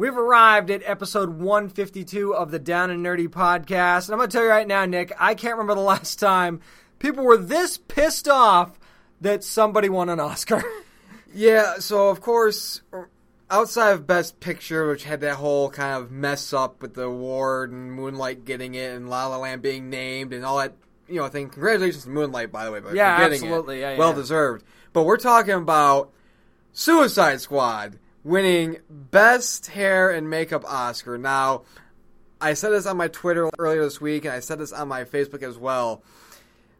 We've arrived at episode 152 of the Down and Nerdy podcast. And I'm going to tell you right now, Nick, I can't remember the last time people were this pissed off that somebody won an Oscar. Yeah, so of course, outside of Best Picture, which had that whole kind of mess up with the award and Moonlight getting it and La La Land being named and all that, you know, thing. Congratulations to Moonlight, by the way, but Yeah, absolutely. it. Yeah, well deserved. But we're talking about Suicide Squad winning Best Hair and Makeup Oscar. Now, I said this on my Twitter earlier this week, and I said this on my Facebook as well.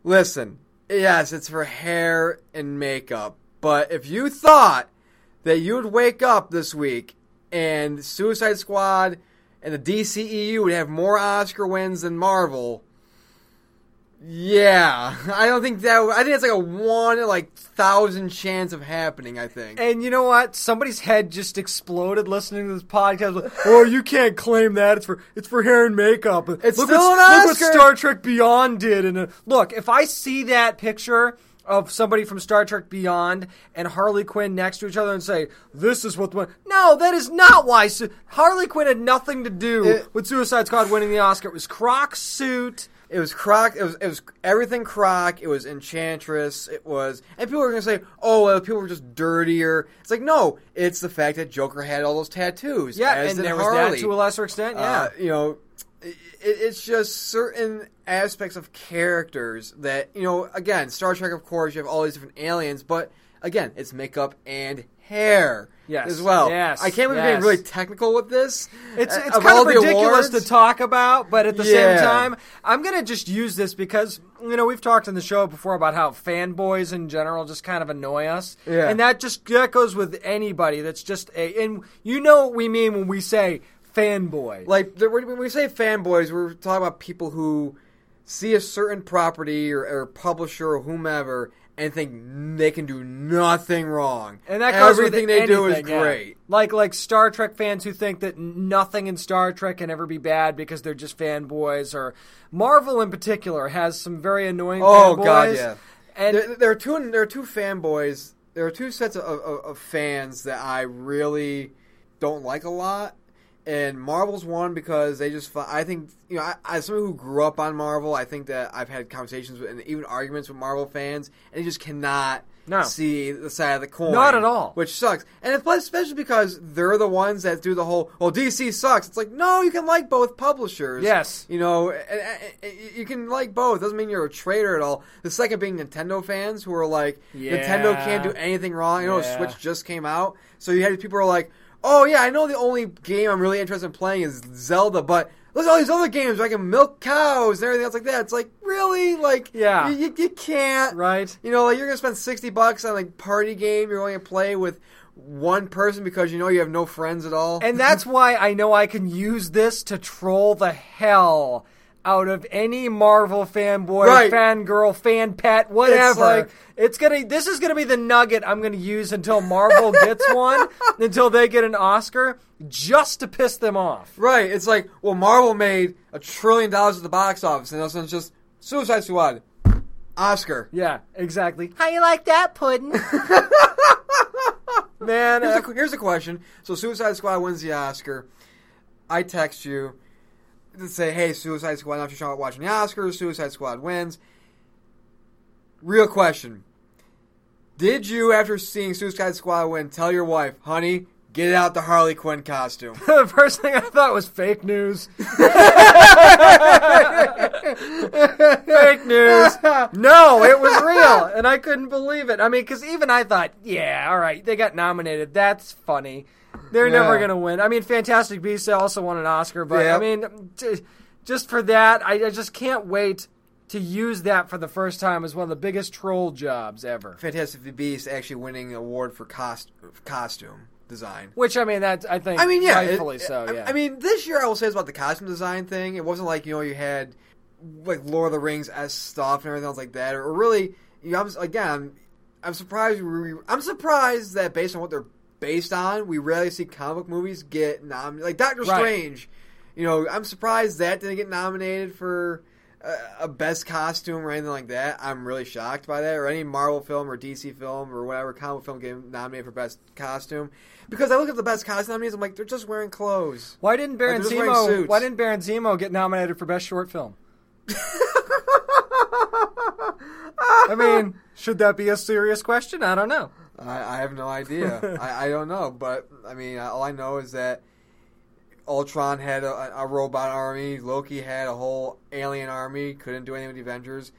Listen, yes, it's for hair and makeup, but if you thought that you would wake up this week and Suicide Squad and the DCEU would have more Oscar wins than Marvel, yeah, I don't think that. I think it's like a one in like thousand chance of happening. I think. And you know what? Somebody's head just exploded listening to this podcast. Like, oh, you can't claim that. It's for it's for hair and makeup. It's look still what, an Look what Star Trek Beyond did. And look, if I see that picture of somebody from Star Trek Beyond and Harley Quinn next to each other and say, "This is what the no, that is not why Su- Harley Quinn had nothing to do It- with Suicide Squad winning the Oscar. It was Croc's suit." It was Croc. It was it was everything Croc. It was Enchantress. It was, and people were gonna say, "Oh, well, people were just dirtier." It's like, no, it's the fact that Joker had all those tattoos. Yeah, and there was Harley. that to a lesser extent. Yeah, Uh, you know, it, it's just certain aspects of characters that you know. Again, Star Trek, of course, you have all these different aliens, but again, it's makeup and hair. Yes, as well. yes, I can't believe yes. getting really technical with this. It's Uh, it's of kind all of ridiculous awards. to talk about, but at the Yeah. same time, I'm gonna just use this because you know we've talked in the show before about how fanboys in general just kind of annoy us, Yeah. and that just that goes with anybody that's just a and you know what we mean when we say fanboy. like when we say fanboys, we're talking about people who see a certain property or, or publisher or whomever and think they can do nothing wrong. and that goes everything they do is yeah. great. Like like Star Trek fans who think that nothing in Star Trek can ever be bad because they're just fanboys, or Marvel in particular has some very annoying. Oh fanboys. god, yeah. And there, there are two. There are two fanboys. There are two sets of, of, of fans that I really don't like a lot. And Marvel's one because they just. I think you know, I, as someone who grew up on Marvel, I think that I've had conversations with and even arguments with Marvel fans, and they just cannot No. see the side of the coin. Not at all. which sucks. And it's plus- especially because they're the ones that do the whole. Well, DC sucks. It's like no, you can like both publishers. Yes. You know, you can like both. Doesn't mean you're a traitor at all. The second being Nintendo fans who are like, Yeah. Nintendo can't do anything wrong. You know, Yeah. Switch just came out, so you had people who are like, oh yeah, I know the only game I'm really interested in playing is Zelda, but there's all these other games where I can milk cows and everything else like that. It's like really, like, Yeah. you, you, you can't, right. You know, like you're gonna spend sixty bucks on like party game you're only going to play with one person because you know you have no friends at all. And that's why I know I can use this to troll the hell out of any Marvel fanboy, Right. fangirl, fan pet, whatever. like- it's gonna. This is gonna be the nugget I'm gonna use until Marvel gets one, until they get an Oscar, just to piss them off. Right. It's like, well, Marvel made a trillion dollars at the box office, and this one's just Suicide Squad, Oscar. Yeah, exactly. How you like that pudding? Man, Here's uh, a, here's a question. So Suicide Squad wins the Oscar. I text you say, hey, Suicide Squad, not just watching the Oscars, Suicide Squad wins. Real question. Did you, after seeing Suicide Squad win, tell your wife, honey, get out the Harley Quinn costume? the first thing I thought was fake news. fake news. No, it was real, and I couldn't believe it. I mean, because even I thought, yeah, all right, they got nominated. That's funny. They're Yeah. never gonna win. I mean, Fantastic Beasts also won an Oscar, but Yeah. I mean, t- just for that, I, I just can't wait to use that for the first time as one of the biggest troll jobs ever. Fantastic Beasts actually winning an award for cost, costume design. Which I mean, that I think, I mean, yeah, rightfully it- so. Yeah, I mean, this year I will say is about the costume design thing. It wasn't like you know you had like Lord of the Rings as stuff and everything else like that, or really, you know, I'm, again, I'm, I'm surprised. We, I'm surprised that based on what they're based on, we rarely see comic book movies get nominated. Like Doctor Right. Strange, you know, I'm surprised that didn't get nominated for a, a best costume or anything like that, I'm really shocked by that. Or any Marvel film or DC film or whatever comic film getting nominated for best costume, because I look at the best costume nominees, I'm like, they're just wearing clothes. Why didn't Baron wearing Zemo? Why didn't Baron Zemo get nominated for best short film? I mean, should that be a serious question? I don't know. I, I have no idea. I, I don't know, but I mean, all I know is that Ultron had a, a robot army. Loki had a whole alien army. Couldn't do anything with the Avengers.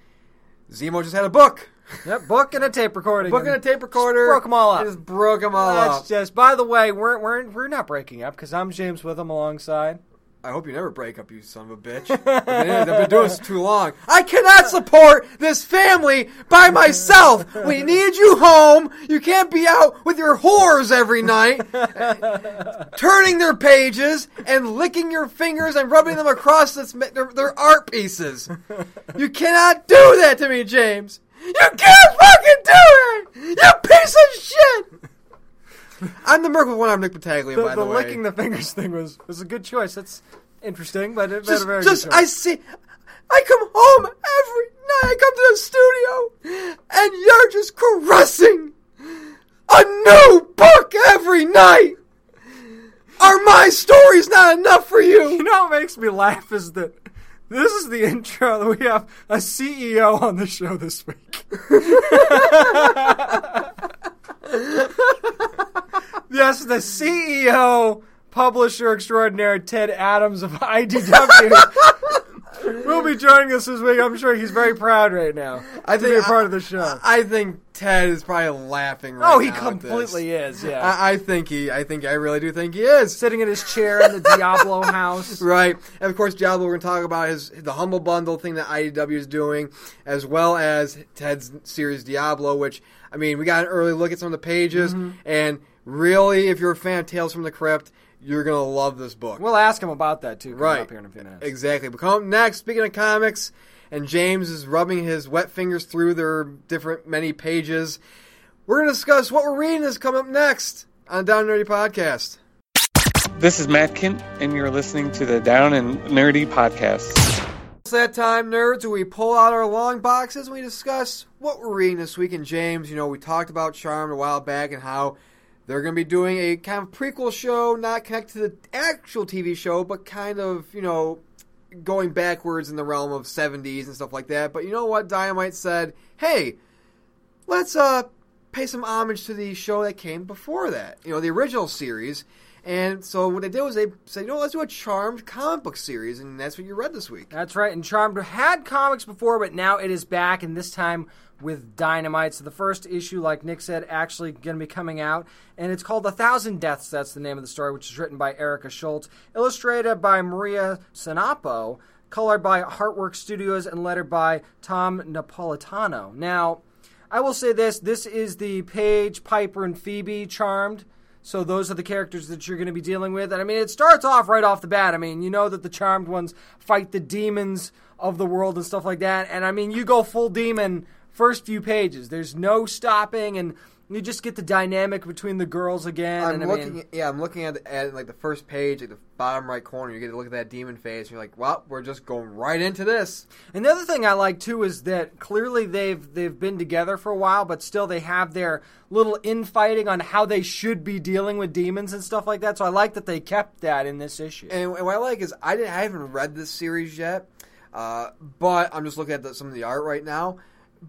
Zemo just had a book, Yep, book and a tape recording. book and a tape recorder. broke them all up. Just broke them all That's up. just. By the way, we're we're we're not breaking up because I'm James with him alongside. I hope you never break up, you son of a bitch. I've been, I've been doing this too long. I cannot support this family by myself. We need you home. You can't be out with your whores every night, turning their pages and licking your fingers and rubbing them across this, their, their art pieces. You cannot do that to me, James. You can't fucking do it. You piece of shit. I'm the with one arm, Nick Battaglia. The, by the the, way. licking the fingers thing was was a good choice. That's interesting, but it just, a very just good I see. I come home every night. I come to the studio, and you're just caressing a new book every night. Are my stories not enough for You you? know what makes me laugh is that this is the intro that we have a CEO on the show this week. yes, the CEO, publisher extraordinaire Ted Adams of IDW will be joining us this week. I'm sure he's very proud right now I to be a part of the show. I think Ted is probably laughing right oh, he now completely is. Yeah, I, I think he. I think I really do think he is. sitting in his chair in the Diablo house. Right, and of course, Diablo. We're going to talk about his the humble bundle thing that IDW is doing, as well as Ted's series Diablo. Which I mean, we got an early look at some of the pages, Mm-hmm. and really, if you're a fan of Tales from the Crypt, you're gonna love this book. We'll ask him about that too. right, up here in a few minutes. exactly. But come up next, speaking of comics, and James is rubbing his wet fingers through their different many pages. We're going to discuss what we're reading is coming up next on Down and Nerdy Podcast. This is Matt Kent, and you're listening to the Down and Nerdy Podcast. It's that time, nerds, where we pull out our long boxes and we discuss what we're reading this week. And James, you know, we talked about Charmed a while back and how they're going to be doing a kind of prequel show, not connected to the actual TV show, but kind of, you know, going backwards in the realm of 70s and stuff like that. But you know what? Dynamite said, hey, let's uh pay some homage to the show that came before that, you know, the original series. And so what they did was they said, you know, let's do a Charmed comic book series, and that's what you read this week. That's right. And Charmed had comics before, but now it is back, and this time with Dynamite. So the first issue, like Nick said, actually going to be coming out, and it's called A Thousand Deaths. That's the name of the story, which is written by Erica Schultz, illustrated by Maria Sanapo, colored by Heartwork Studios, and lettered by Tom Napolitano. Now, I will say this: this is the Paige, Piper, and Phoebe Charmed. So those are the characters that you're going to be dealing with. And I mean, it starts off right off the bat. I mean, you know that the charmed ones fight the demons of the world and stuff like that. And I mean, you go full demon first few pages. There's no stopping and you just get the dynamic between the girls again. I'm and I looking, mean, yeah, I'm looking at, at like the first page, like the bottom right corner. You get to look at that demon face, and you're like, "Well, we're just going right into this." And the other thing I like too is that clearly they've they've been together for a while, but still they have their little infighting on how they should be dealing with demons and stuff like that. So I like that they kept that in this issue. And, and what I like is I didn't, I haven't read this series yet, uh, but I'm just looking at the, some of the art right now.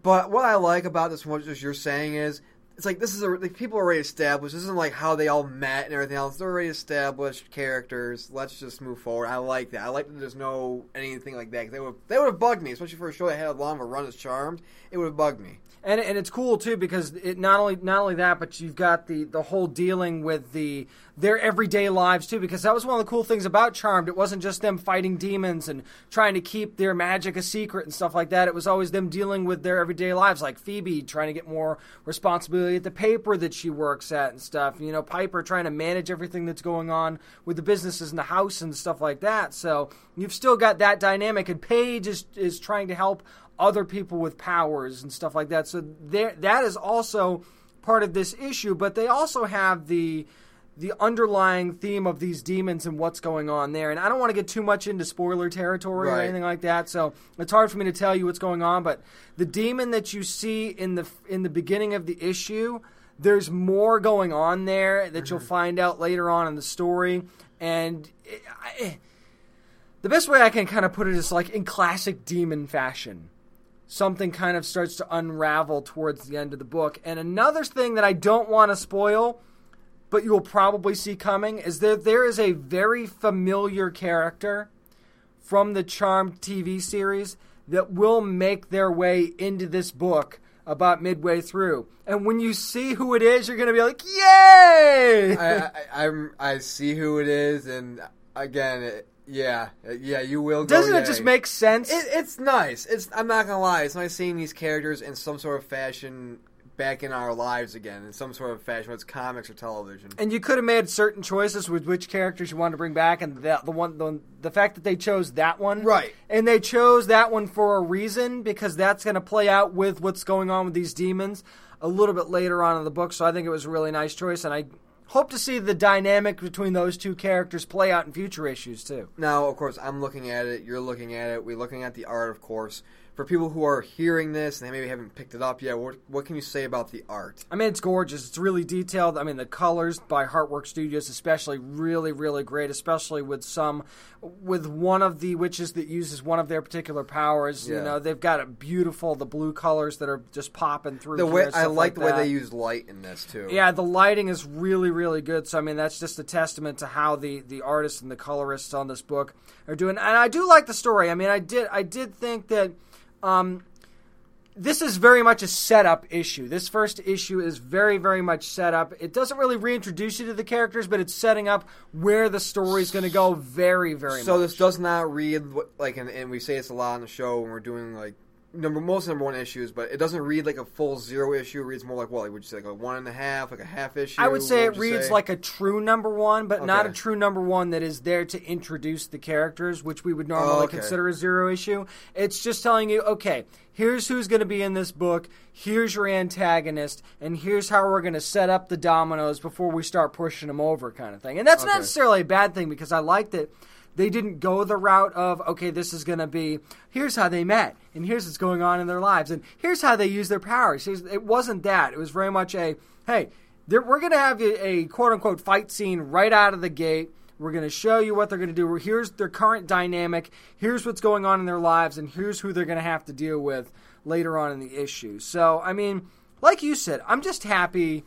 But what I like about this, what just you're saying is, it's like this is a, like people are already established. This isn't like how they all met and everything else. They're already established characters. Let's just move forward. I like that. I like that there's no anything like that. They would they would have bugged me, especially for a show that had a long of a run as Charmed. It would have bugged me. And and it's cool too because it not only not only that, but you've got the the whole dealing with the their everyday lives too. Because that was one of the cool things about Charmed. It wasn't just them fighting demons and trying to keep their magic a secret and stuff like that. It was always them dealing with their everyday lives, like Phoebe trying to get more responsibility at the paper that she works at and stuff. You know, Piper trying to manage everything that's going on with the businesses in the house and stuff like that. So you've still got that dynamic, and Paige is is trying to help other people with powers and stuff like that. So there, that is also part of this issue. But they also have the the underlying theme of these demons and what's going on there. And I don't want to get too much into spoiler territory or anything like that, so it's hard for me to tell you what's going on. But the demon that you see in the in the beginning of the issue, there's more going on there that you'll mm-hmm. find out later on in the story. And it, I, the best way I can kind of put it is like in classic demon fashion something kind of starts to unravel towards the end of the book. And another thing that I don't want to spoil, but you will probably see coming, is that there is a very familiar character from the Charmed TV series that will make their way into this book about midway through. And when you see who it is, you're going to be like, "Yay!" I, I, I see who it is, and again, it, yeah, uh, yeah, you will. Go Doesn't it just make sense? It, it's nice. It's. I'm not gonna lie. It's nice seeing these characters in some sort of fashion back in our lives again, in some sort of fashion, whether it's comics or television. and you could have made certain choices with which characters you wanted to bring back, and the, the one, the, the fact that they chose that one, Right. And they chose that one for a reason because that's going to play out with what's going on with these demons a little bit later on in the book. So I think it was a really nice choice, and I hope to see the dynamic between those two characters play out in future issues too. Now, of course, I'm looking at it. You're looking at it. We're looking at the art, of course. For people who are hearing this and they maybe haven't picked it up yet, what, what can you say about the art? I mean, it's gorgeous. It's really detailed. I mean, the colors by Heartwork Studios, especially, really, really great. Especially with some, with one of the witches that uses one of their particular powers. You know, they've got it beautiful. The blue colors that are just popping through. The way I stuff like the way they use light in this too. Yeah, the lighting is really, really good. So I mean, that's just a testament to how the the artists and the colorists on this book are doing. And I do like the story. I mean, I did I did think that. Um, this is very much a setup issue. This first issue is very, very much set up. It doesn't really reintroduce you to the characters, but it's setting up where the story is going to go very, very So much. this does not read like, and, and we say it's a lot on the show when we're doing like number most number one issues, but it doesn't read like a full zero issue. It reads more like what? Like, would you say like a one and a half, like a half issue? I would say What it reads say? like a true number one, but not a true number one that is there to introduce the characters, which we would normally Oh, okay. consider a zero issue. It's just telling you, okay, here's who's going to be in this book, here's your antagonist, and here's how we're going to set up the dominoes before we start pushing them over, kind of thing. And that's not necessarily a bad thing because I like that they didn't go the route of okay this is going to be here's how they met and here's what's going on in their lives and here's how they use their powers. Here's- it wasn't that. It was very much a hey there, we're going to have a, a quote unquote fight scene right out of the gate. We're going to show you what they're going to do. Here's their current dynamic. Here's what's going on in their lives and here's who they're going to have to deal with later on in the issue. So i mean like you said i'm just happy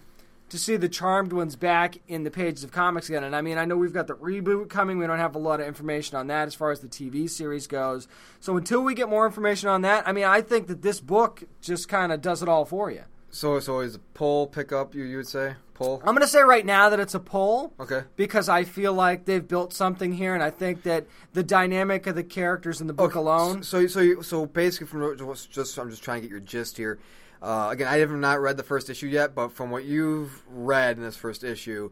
to see the Charmed ones back in the pages of comics again. And I mean, I know we've got the reboot coming. We don't have a lot of information on that as far as the TV series goes. So until we get more information on that, I mean, I think that this book just kind of does it all for you. so. it's always a pull pickup? You you would say pull? I'm going to say right now that it's a pull. Okay. Because I feel like they've built something here, and I think that the dynamic of the characters in the book Okay, alone. So so you- so basically, from just I'm just trying to get your gist here. Uh, again, I have not read the first issue yet, but from what you've read in this first issue,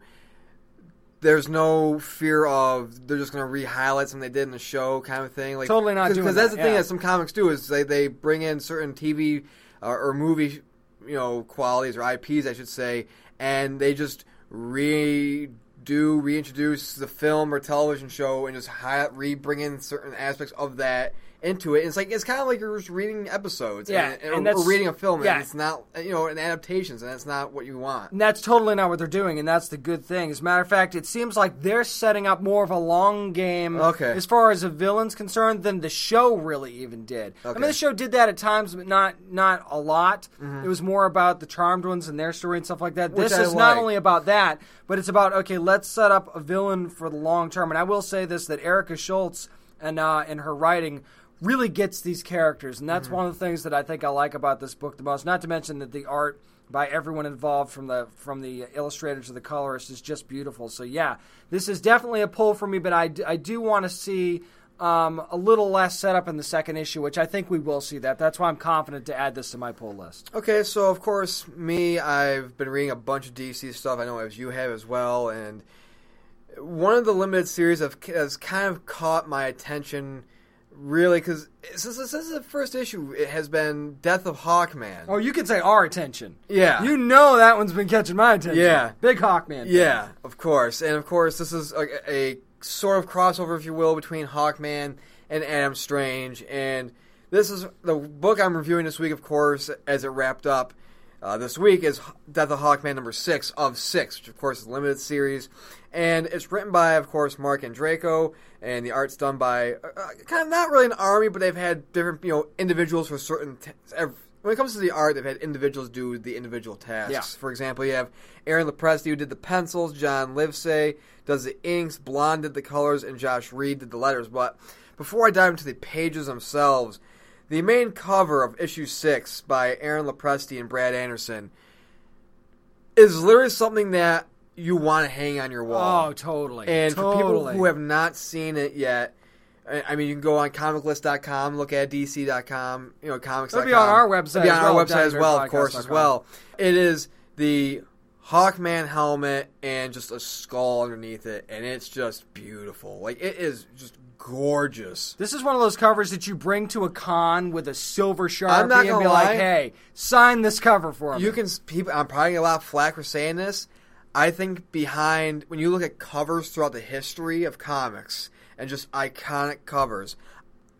there's no fear of they're just going to re-highlight something they did in the show, kind of thing. Like Totally not doing because that's that, the thing yeah. that some comics do is they they bring in certain TV uh, or movie you know qualities or IPs, I should say, and they just redo reintroduce the film or television show and just hi- re bring in certain aspects of that into it. And it's like it's kind of like you're just reading episodes, Yeah, and, and or, or reading a film, yeah. and it's not you know an adaptations, and that's not what you want. And that's totally not what they're doing, and that's the good thing. As a matter of fact, it seems like they're setting up more of a long game Okay. as far as a villain's concerned than the show really even did. I mean, the show did that at times, but not not a lot. Mm-hmm. It was more about the charmed ones and their story and stuff like that. Which this I is not only about that, but it's about okay, let's set up a villain for the long term. And I will say this: that Erica Schultz and uh, and her writing really gets these characters, and that's one of the things that I think I like about this book the most. Not to mention that the art by everyone involved, from the from the illustrators to the colorists, is just beautiful. So yeah, this is definitely a pull for me, but I, d- I do want to see. Um, a little less setup in the second issue, which I think we will see that. That's why I'm confident to add this to my pull list. Okay, so of course, me, I've been reading a bunch of DC stuff. I know as you have as well, and one of the limited series have, has kind of caught my attention really because since this is the first issue, it has been Death of Hawkman. Oh, you could say our attention. Yeah. You know that one's been catching my attention. Yeah. Big Hawkman. Yeah, of course, and of course, this is a, a sort of crossover, if you will, between Hawkman and Adam Strange, and this is the book I'm reviewing this week. Of course, as it wrapped up uh, this week is Death of Hawkman number six of six, which of course is a limited series, and it's written by, of course, Marc Andreyko, and the art's done by uh, uh, kind of not really an army, but they've had different you know individuals for certain. T- ev- when it comes to the art, they've had individuals do the individual tasks. Yeah. For example, you have Aaron Lopresti who did the pencils, John Livesay does the inks, Blonde did the colors, and Josh Reed did the letters. But before I dive into the pages themselves, the main cover of issue six by Aaron Lopresti and Brad Anderson is literally something that you want to hang on your wall. Oh, totally. And for people who have not seen it yet, I mean, you can go on comiclist.com, look at DC.com, you know, comics.com. It'll be on our website It'll be on our website as well, of course, as well. It is the Hawkman helmet and just a skull underneath it, and it's just beautiful. Like, it is just gorgeous. This is one of those covers that you bring to a con with a silver sharpie I'm not and gonna be like, "Hey, sign this cover for me." You can people. I'm probably getting a lot of flack for saying this. I think behind when you look at covers throughout the history of comics and just iconic covers,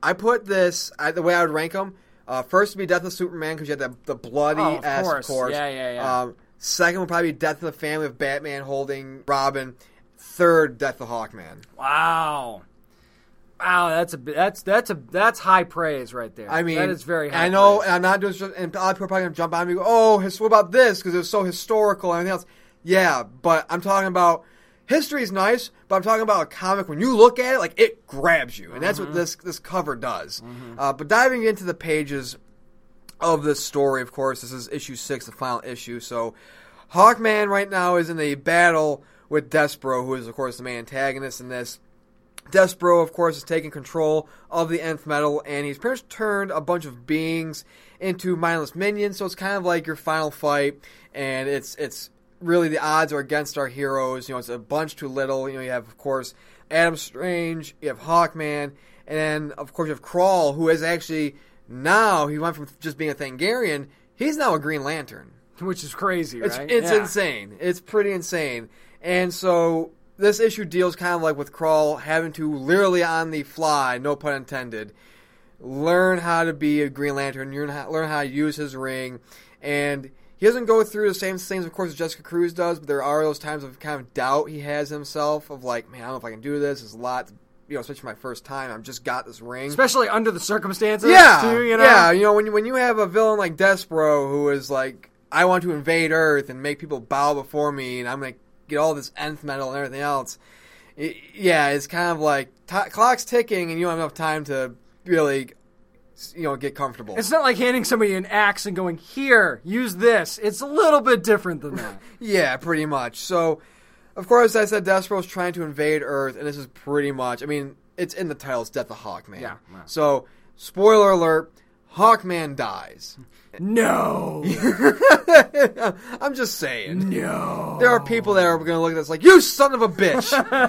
I put this I, the way I would rank them. Uh, first would be Death of Superman because you had the, the bloody Oh, of ass, course. of course. Yeah, yeah, yeah. Um, second would probably be Death of the Family of Batman holding Robin. Third, Death of Hawkman. Wow. Wow, that's a that's that's a that's high praise right there. I mean, that is very high. I know, praise. and I'm not doing. And a lot of people are probably gonna jump on me. and go, Oh, his, what about this? Because it was so historical and everything else. Yeah, but I'm talking about history is nice, but I'm talking about a comic. When you look at it, like it grabs you, and that's Mm-hmm. what this this cover does. Uh, but diving into the pages of this story, of course, this is issue six, the final issue. So, Hawkman right now is in a battle with Despero, who is of course the main antagonist in this. Despero, of course, is taking control of the nth metal, and he's pretty much turned a bunch of beings into mindless minions. So it's kind of like your final fight, and it's it's really the odds are against our heroes. You know, it's a bunch too little. You know, you have of course Adam Strange, you have Hawkman, and then of course you have Crawl, who is actually now he went from just being a Thangarian, he's now a Green Lantern. which is crazy, It's right? it's Yeah. insane. It's pretty insane. And so this issue deals kind of like with Crawl having to literally on the fly, no pun intended, learn how to be a Green Lantern, learn how, learn how to use his ring, and he doesn't go through the same things, of course, as Jessica Cruz does. But there are those times of kind of doubt he has himself of like, man, I don't know if I can do this. It's a lot, you know, especially my first time. I've just got this ring. especially under the circumstances. Yeah, too, you know? yeah. You know, when you, when you have a villain like Despero who is like, I want to invade Earth and make people bow before me, and I'm gonna get all this nth metal and everything else. It, yeah, it's kind of like t- clock's ticking, and you don't have enough time to really, you know, get comfortable. It's not like handing somebody an axe and going, "Here, use this." It's a little bit different than that. Yeah, pretty much. So, of course, I said Despero's trying to invade Earth, and this is pretty much. I mean, it's in the title. It's Death of Hawkman. Yeah, yeah. So, spoiler alert: Hawkman dies. no, I'm just saying. no. There are people that are going to look at this like, you son of a bitch! I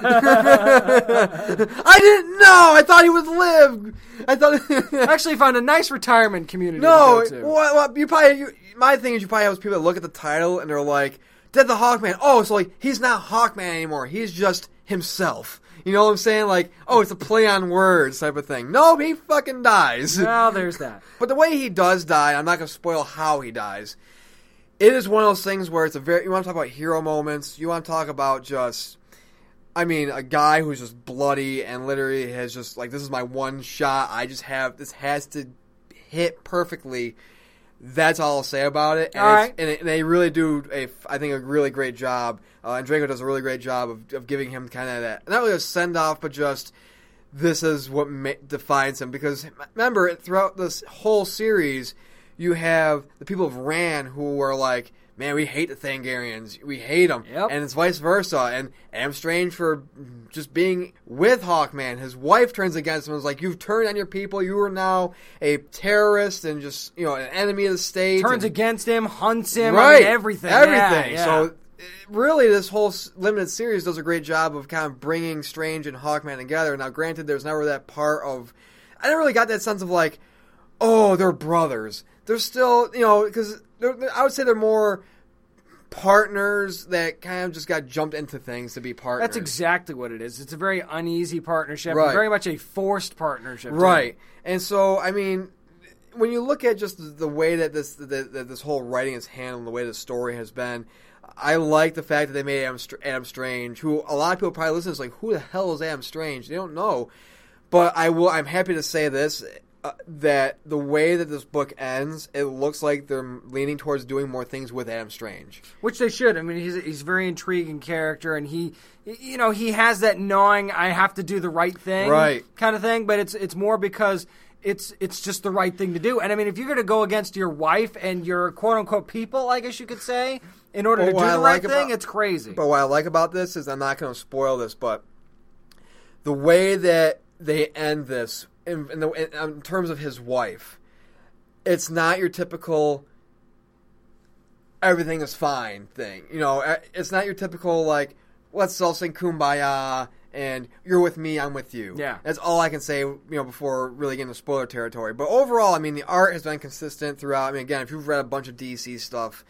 didn't know! I thought he would live! I thought. I actually found a nice retirement community. no! to to. What, what, you probably. You, my thing is, you probably have people that look at the title and they're like, Dead the Hawkman. Oh, so like, he's not Hawkman anymore. He's just himself. You know what I'm saying? Like, oh, it's a play on words type of thing. No, he fucking dies. Well, there's that. But the way he does die, I'm not going to spoil how he dies. It is one of those things where it's a very. You want to talk about hero moments. You want to talk about just. I mean, a guy who's just bloody and literally has just like this is my one shot. I just have this has to hit perfectly. That's all I'll say about it. And, All right. and, it, and they really do a, I think, a really great job. Uh, Andreyko does a really great job of, of giving him kind of that not really a send off, but just this is what ma- defines him. Because remember, throughout this whole series, you have the people of Rann who are like, man, we hate the Thangarians, we hate them, Yep. and it's vice versa. And Adam Strange for just being with Hawkman, his wife turns against him. and is like, you've turned on your people. You are now a terrorist and just you know an enemy of the state. Turns and- against him, hunts him, I right, mean, everything, everything. Yeah, yeah. So really, this whole limited series does a great job of kind of bringing Strange and Hawkman together. Now, granted, there's never that part of I never really got that sense of like, oh, they're brothers. They're still, you know, because I would say they're more partners that kind of just got jumped into things to be partners. That's exactly what it is. It's a very uneasy partnership, Right. very much a forced partnership. Right. And so, I mean, when you look at just the, way that this that, that this whole writing is handled, the way the story has been, I like the fact that they made Adam, Adam Strange, who a lot of people probably listen to, is like, who the hell is Adam Strange? They don't know. But I will. I'm happy to say this. Uh, that the way that this book ends, it looks like they're leaning towards doing more things with Adam Strange. Which they should. I mean, he's he's a very intriguing character, and he, you know, he has that gnawing "I have to do the right thing" Right. kind of thing. But it's it's more because it's it's just the right thing to do. And I mean, if you're going to go against your wife and your quote unquote people, I guess you could say, in order Well, to do the I right like thing, it's crazy. But what I like about this is I'm not going to spoil this, but the way that they end this in, in, the, in, in terms of his wife, it's not your typical everything is fine thing. You know, it's not your typical like let's all sing kumbaya and you're with me, I'm with you. Yeah. that's all I can say. You know, before really getting to spoiler territory. But overall, I mean, the art has been consistent throughout. I mean, again, if you've read a bunch of DC stuff,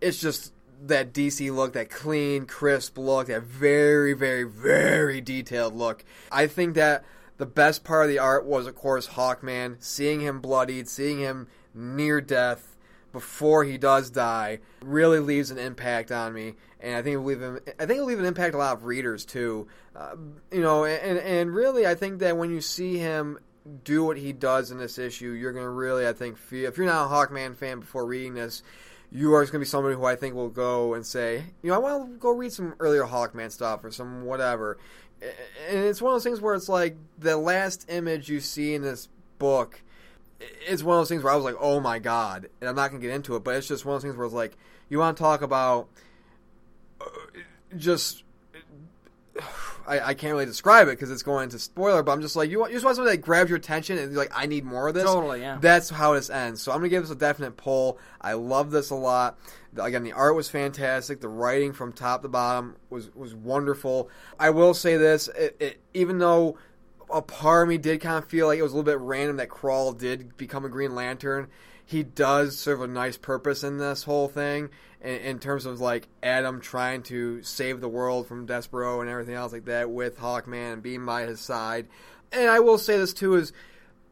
it's just that DC look, that clean, crisp look, that very, very, very detailed look. I think that the best part of the art was, of course, Hawkman. Seeing him bloodied, seeing him near death before he does die, really leaves an impact on me. And I think it'll leave him. I think it'll leave an impact a lot of readers too. Uh, you know, and and really, I think that when you see him do what he does in this issue, you're going to really, I think, feel. If you're not a Hawkman fan before reading this, you are going to be somebody who I think will go and say, you know, I want to go read some earlier Hawkman stuff or some whatever. And it's one of those things where it's like the last image you see in this book. It's one of those things where I was like, oh my god, and I'm not going to get into it, but it's just one of those things where it's like, you want to talk about uh, just. I, I can't really describe it because it's going to spoiler, but I'm just like you want you just want something that grabs your attention and you're like I need more of this. Totally, yeah. That's how this ends. So I'm gonna give this a definite pull. I love this a lot. Again, the art was fantastic. The writing from top to bottom was was wonderful. I will say this: it, it, even though a part of me did kind of feel like it was a little bit random that Crawl did become a Green Lantern, he does serve a nice purpose in this whole thing. In, in terms of like Adam trying to save the world from Despero and everything else like that, with Hawkman being by his side. And I will say this too: is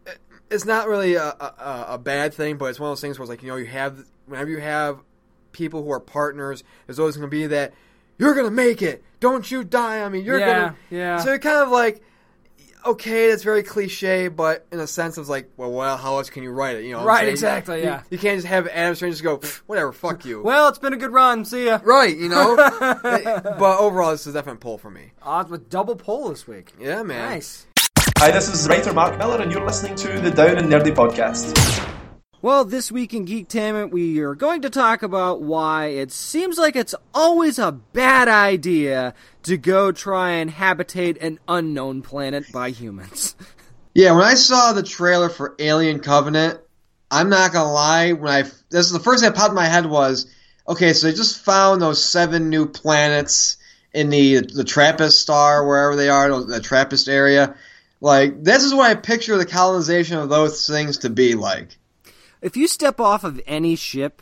uh, it's not really a, a, a bad thing, but it's one of those things where it's like you know you have whenever you have people who are partners, there's always going to be that you're going to make it. Don't you die on me. You're Yeah, going to yeah. So you're kind of like okay, that's very cliche, but in a sense of like, well, well how else can you write it? You know, Right, exactly, You- yeah. You, can't just have Adam Strange just go, whatever, fuck you. well, it's been a good run. See ya. right, you know. but overall, this is a definite pull for me. Odds with double pull this week. Yeah, man. Nice. Hi, this is writer Mark Millar, and you're listening to the Down and Nerdy podcast. Well, this week in Geektainment, we are going to talk about why it seems like it's always a bad idea to go try and habitate an unknown planet by humans. Yeah, when I saw the trailer for Alien Covenant, I'm not gonna lie. When I this is the first thing that popped in my head was, okay, so they just found those seven new planets in the the Trappist star, wherever they are, the Trappist area. Like this is what I picture the colonization of those things to be like. If you step off of any ship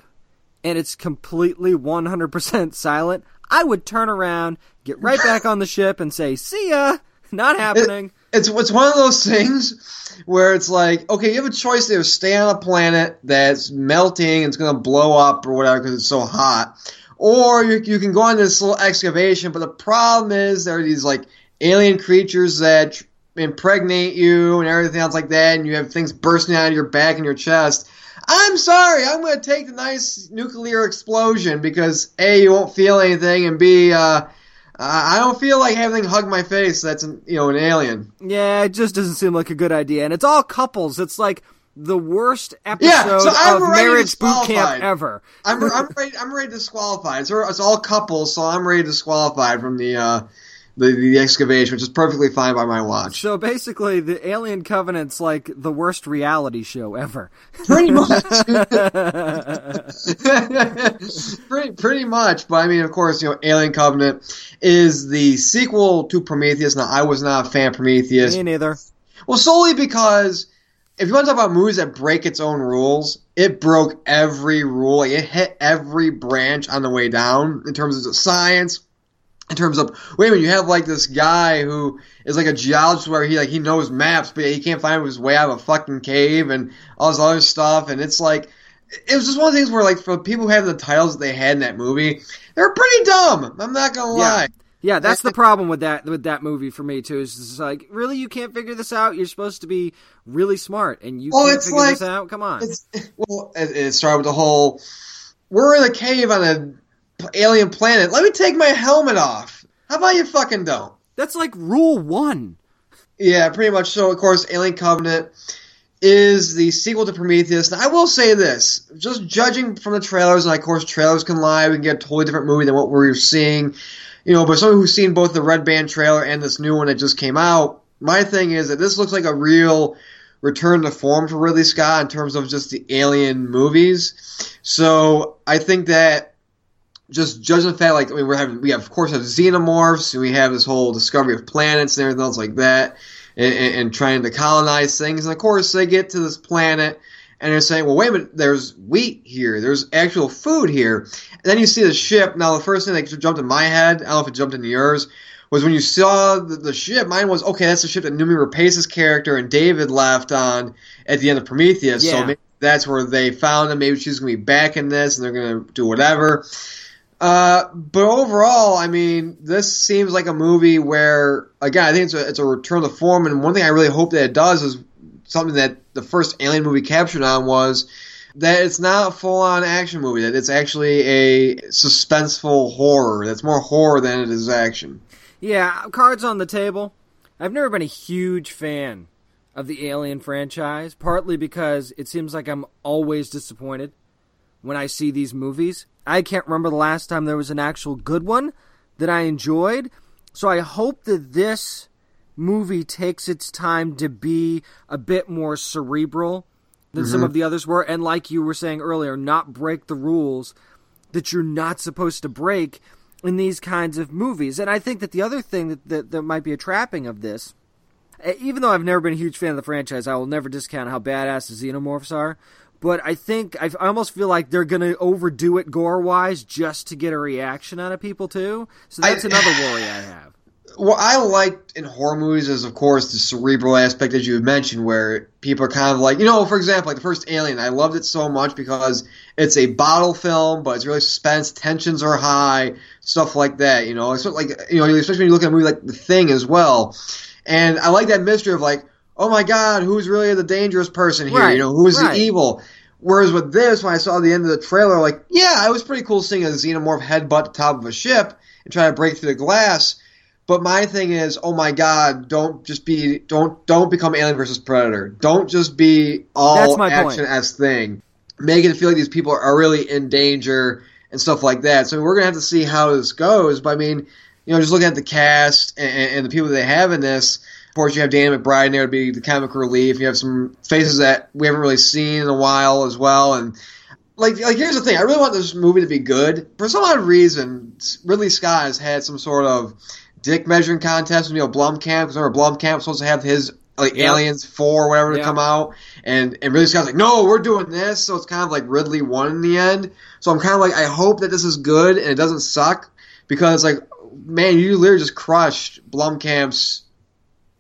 and it's completely 100% silent, I would turn around, get right back on the ship, and say, see ya! Not happening. It's it's one of those things where it's like, okay, you have a choice to stay on a planet that's melting it's going to blow up or whatever because it's so hot, or you, you can go on this little excavation. But the problem is there are these like alien creatures that tr- impregnate you and everything else like that, and you have things bursting out of your back and your chest. I'm sorry, I'm going to take the nice nuclear explosion because a you won't feel anything, and b uh, I don't feel like having hug my face. That's an, you know an alien. Yeah, it just doesn't seem like a good idea. And it's all couples. It's like the worst episode Yeah, so I'm of marriage boot camp ever. I'm I'm ready. I'm ready to disqualify. It's, it's all couples, so I'm ready to disqualify from the uh, the the excavation, which is perfectly fine by my watch. So basically, the Alien Covenant's like the worst reality show ever. Pretty much. pretty pretty much, but I mean, of course, you know, Alien Covenant is the sequel to Prometheus. Now, I was not a fan of Prometheus. Me neither. Well, solely because if you want to talk about movies that break its own rules, it broke every rule. Like, it hit every branch on the way down in terms of science. In terms of wait a minute, you have like this guy who is like a geologist where he like he knows maps, but he can't find his way out of a fucking cave and all this other stuff. And it's like it was just one of the things where like for people who have the titles that they had in that movie, they're pretty dumb. I'm not gonna Yeah. lie. Yeah, that's the problem with that with that movie for me too. Is it's like, really, you can't figure this out. You're supposed to be really smart, and you Well, can't figure like- this out. Come on. Well, it, it started with the whole we're in a cave on a alien planet. Let me take my helmet off. How about you fucking don't? That's like rule one. Yeah, pretty much. So, of course, Alien Covenant is the sequel to Prometheus. Now, I will say this: just judging from the trailers, and of course, trailers can lie. We can get a totally different movie than what we're seeing. You know, but someone who's seen both the Red Band trailer and this new one that just came out, my thing is that this looks like a real return to form for Ridley Scott in terms of just the Alien movies. So I think that just judging the fact, like I mean, we're having we have of course have xenomorphs, and we have this whole discovery of planets and everything else like that, and, and, and trying to colonize things. And of course, they get to this planet, and they're saying, "Well, wait a minute, there's wheat here, there's actual food here." And then you see the ship. Now, the first thing that jumped in my head, I don't know if it jumped into yours, was when you saw the, the ship. Mine was okay. That's the ship that Noomi Rapace's character and David left on at the end of Prometheus. Yeah. So maybe that's where they found him. Maybe she's gonna be back in this, and they're gonna do whatever. Uh, but overall, I mean, this seems like a movie where, again, I think it's a, it's a return to form. And one thing I really hope that it does is something that the first Alien movie captured on was that it's not a full on action movie, that it's actually a suspenseful horror. That's more horror than it is action. Yeah, cards on the table. I've never been a huge fan of the Alien franchise, partly because it seems like I'm always disappointed when I see these movies. I can't remember the last time there was an actual good one that I enjoyed. So I hope that this movie takes its time to be a bit more cerebral than some mm-hmm. of the others were, and like you were saying earlier, not break the rules that you're not supposed to break in these kinds of movies. And I think that the other thing that, that, that might be a trapping of this, even though I've never been a huge fan of the franchise, I will never discount how badass the xenomorphs are. But I think I I almost feel like they're going to overdo it gore wise just to get a reaction out of people too. So that's I- another worry I have. What I liked in horror movies is, of course, the cerebral aspect, as you had mentioned, where people are kind of like, you know, for example, like the first Alien, I loved it so much because it's a bottle film, but it's really suspense, tensions are high, stuff like that, you know. It's like, you know, especially when you look at a movie like The Thing as well. And I like that mystery of like, oh my god, who's really the dangerous person here? Right, You know, who's right. the evil? Whereas with this, when I saw the end of the trailer, like, yeah, it was pretty cool seeing a xenomorph headbutt the top of a ship and try to break through the glass. But my thing is, oh my god, don't just be don't don't become Alien versus Predator. Don't just be all action s thing. Make it feel like these people are really in danger and stuff like that. So we're gonna have to see how this goes. But I mean, you know, just looking at the cast and, and the people they have in this. Of course, you have Danny McBride in there to be the comic relief. You have some faces that we haven't really seen in a while as well, and like like here's the thing. I really want this movie to be good. For some odd reason, Ridley Scott has had some sort of dick measuring contest with you know Blomkamp because remember Blomkamp was supposed to have his like Yeah. Aliens Four or whatever to Yeah. come out, and and Ridley Scott's like, no, we're doing this. So it's kind of like Ridley won in the end. So I'm kind of like, I hope that this is good and it doesn't suck because like, man, you literally just crushed Blomkamp's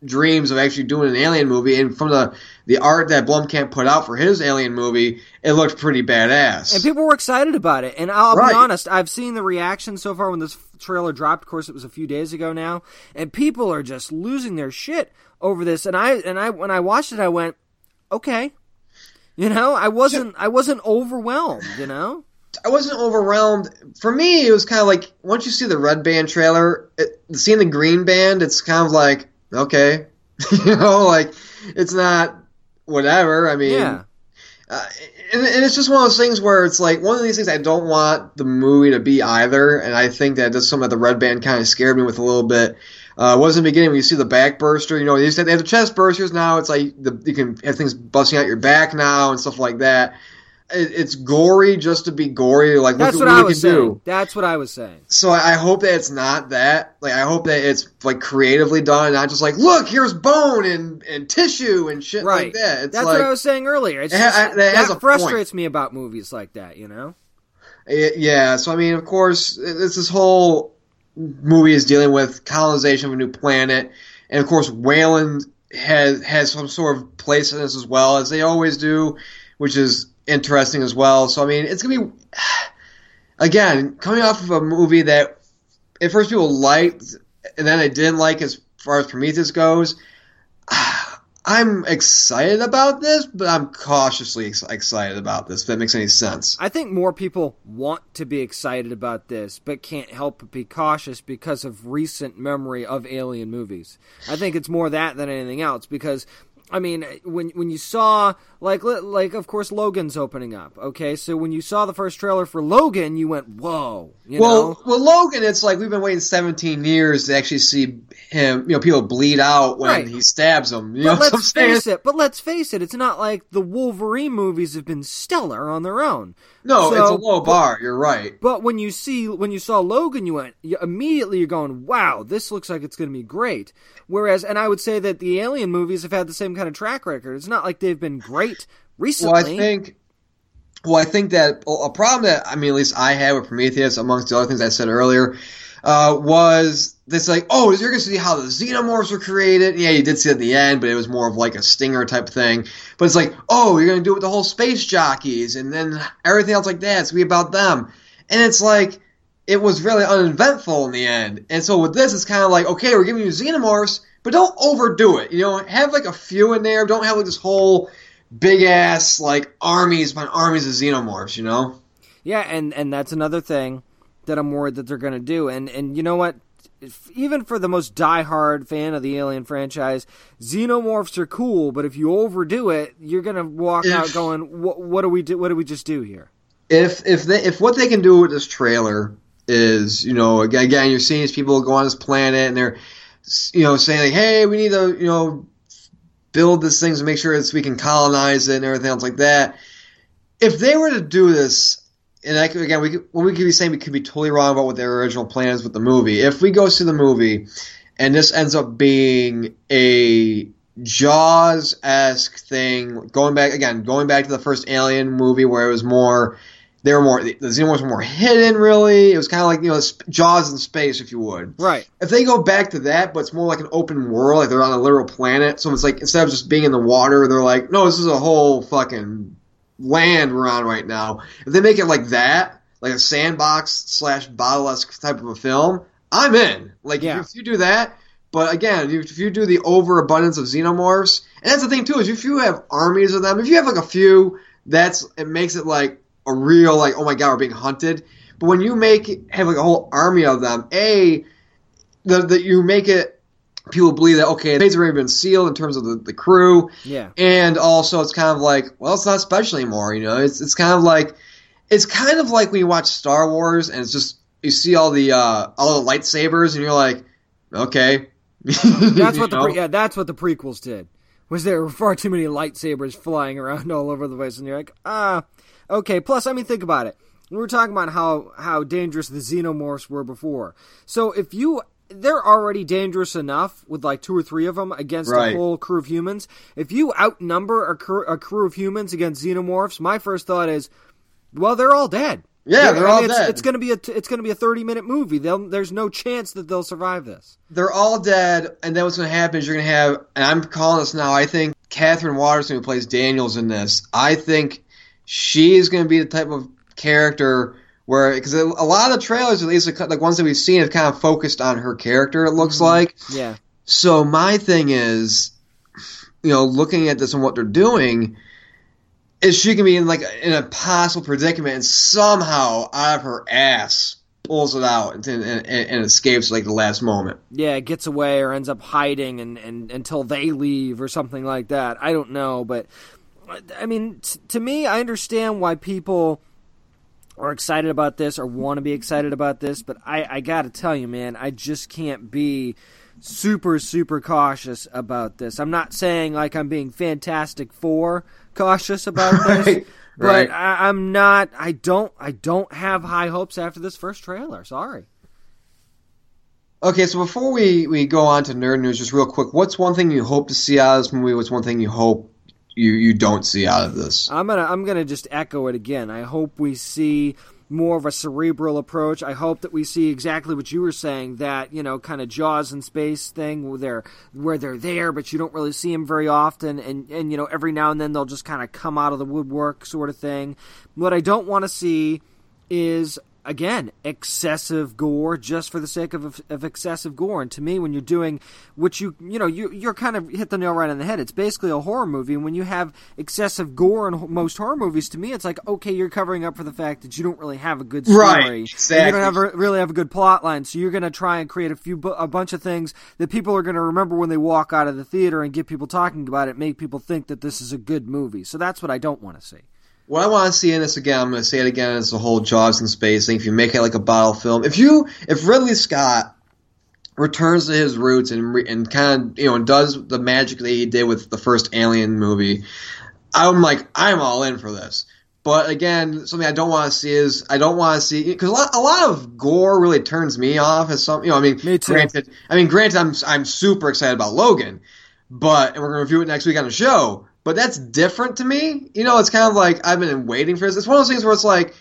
dreams of actually doing an Alien movie, and from the the art that Blomkamp put out for his Alien movie, it looked pretty badass. And people were excited about it. And I'll Right. be honest, I've seen the reaction so far when this trailer dropped. Of course, it was a few days ago now, and people are just losing their shit over this. And I and I when I watched it, I went, okay, you know, I wasn't I wasn't overwhelmed. You know, I wasn't overwhelmed. For me, it was kind of like once you see the red band trailer, it, seeing the green band, it's kind of like okay, you know, like it's not whatever. I mean, yeah. uh, and, and it's just one of those things where it's like one of these things I don't want the movie to be either, and I think that that's something that the red band kind of scared me with a little bit. Uh, it was in the beginning when you see the back burster, you know, they used to they have the chest bursters now. It's like the, you can have things busting out your back now and stuff like that. It, it's gory just to be gory. Like That's look what at I we was can saying. do. That's what I was saying. So I I hope that it's not that. Like I hope that it's like creatively done, and not just like look here's bone and and tissue and shit Right. like that. It's That's like what I was saying earlier. It's It just, that that, frustrates me about movies like that. You know. It- yeah, so I mean, of course, it's this whole movie is dealing with colonization of a new planet, and of course, Weyland has has some sort of place in this as well as they always do, which is interesting as well. So I mean, it's gonna be again coming off of a movie that at first people liked, and then they didn't like as far as Prometheus goes. I'm excited about this, but I'm cautiously ex- excited about this. If that makes any sense. I think more people want to be excited about this, but can't help but be cautious because of recent memory of alien movies. I think it's more that than anything else because. I mean, when when you saw like like of course Logan's opening up. Okay, so when you saw the first trailer for Logan, you went, "Whoa!" You well, know? well, Logan, it's like we've been waiting 17 years to actually see him. You know, people bleed out when Right. he stabs them. You know But I'm let's face it. But let's face it. It's not like the Wolverine movies have been stellar on their own. No, it's a So- low bar. You're right. But when you see when you saw Logan, you went you, immediately. You're going, "Wow, this looks like it's going to be great." Whereas, and I would say that the Alien movies have had the same kind of track record. It's not like they've been great recently. Well, I think. Well, I think that a problem that I mean, at least I had with Prometheus, amongst the other things I said earlier, uh, was this like, oh, you're going to see how the xenomorphs were created. Yeah, you did see it at the end, but it was more of like a stinger type thing. But it's like, oh, you're going to do it with the whole space jockeys, and then everything else like that. It's going to be about them, and it's like. It was really uneventful in the end, and so with this, it's kind of like, okay, we're giving you xenomorphs, but don't overdo it. You know, have like a few in there. Don't have like this whole big ass like armies upon armies of xenomorphs, you know? yeah, and and that's another thing that I'm worried that they're going to do. And and you know what? If, even for the most diehard fan of the Alien franchise, xenomorphs are cool, but if you overdo it, you're going to walk If- out going, "What, what do we do? What do we just do here?" If if they if what they can do with this trailer is, you know, again, you're seeing these people go on this planet and they're you know saying like, "Hey, we need to, you know, build this thing to make sure that we can colonize it and everything else like that." If they were to do this and I could, again, we could, we could be saying we could be totally wrong about what their original plan is with the movie. If we go see the movie and this ends up being a Jaws esque thing, going back again, going back to the first Alien movie where it was more, they were more, the xenomorphs were more hidden. Really, it was kind of like you know sp- Jaws in space, if you would. Right. If they go back to that, but it's more like an open world, like they're on a literal planet, so it's like instead of just being in the water, they're like, no, this is a whole fucking land we're on right now. If they make it like that, like a sandbox slash bottle type of a film, I'm in. Like Yeah. if you do that, but again, if you do the overabundance of xenomorphs, and that's the thing too is if you have armies of them, if you have like a few, that's it makes it like a real like oh my god we're being hunted. But when you make have like a whole army of them, a that the you make it people believe that okay, the fate's already been sealed in terms of the, the crew, Yeah. and also it's kind of like well it's not special anymore. You know, it's it's kind of like it's kind of like when you watch Star Wars and it's just you see all the uh, all the lightsabers and you're like okay. That's what the pre- yeah, that's what the prequels did. Was there were far too many lightsabers flying around all over the place, and you're like, ah, okay. Plus, I mean, think about it. We were talking about how how dangerous the xenomorphs were before. So if you they're already dangerous enough with like two or three of them against Right. a whole crew of humans. If you outnumber a crew, a crew of humans against xenomorphs, my first thought is, well, they're all dead. Yeah, they're I all mean, dead. It's gonna be a t- it's gonna be a thirty minute movie. They'll, there's no chance that they'll survive this. they're all dead, and then what's going to happen is you're going to have, and I'm calling this now. I think Katherine Waterston, who plays Daniels in this, I think she is going to be the type of character where, because a lot of the trailers, at least like ones that we've seen, have kind of focused on her character. It looks mm-hmm. like. Yeah. So my thing is, you know, looking at this and what they're doing, is she can be in like an impossible predicament and somehow out of her ass pulls it out and, and, and, and escapes like the last moment. yeah, gets away or ends up hiding and, and until they leave or something like that. I don't know, but I mean, t- to me, I understand why people are excited about this or want to be excited about this, but I, I got to tell you, man, I just can't be super super cautious about this. I'm not saying like I'm being Fantastic Four cautious about this, Right. But Right. I, I'm not. I don't. I don't have high hopes after this first trailer. Sorry. Okay, so before we, we go on to nerd news, just real quick, what's one thing you hope to see out of this movie? What's one thing you hope you, you don't see out of this? I'm gonna I'm gonna just echo it again. I hope we see more of a cerebral approach. I hope that we see exactly what you were saying that you know kind of Jaws in space thing where they're where they're there, but you don't really see them very often, and and you know every now and then they'll just kind of come out of the woodwork sort of thing. What I don't want to see is again excessive gore just for the sake of, of excessive gore. And to me when you're doing which you you know you you're kind of hit the nail right on the head. It's basically a horror movie. And when you have excessive gore in most horror movies to me it's like okay you're covering up for the fact that you don't really have a good story Right, And you don't have a, really have a good plot line. So you're going to try and create a few a bunch of things that people are going to remember when they walk out of the theater and get people talking about it make people think that this is a good movie. So that's what I don't want to see What I want to see in this again, I'm going to say it again, is the whole Jaws in space thing. If you make it like a bottle film, if you, if Ridley Scott returns to his roots and re, and kind of you know and does the magic that he did with the first Alien movie, I'm like I'm all in for this. But again, something I don't want to see is I don't want to see because a lot, a lot of gore really turns me off as some you know I mean Me too. granted I mean granted I'm I'm super excited about Logan, but and we're gonna review it next week on the show. But that's different to me. You know, it's kind of like I've been waiting for this. It's one of those things where it's like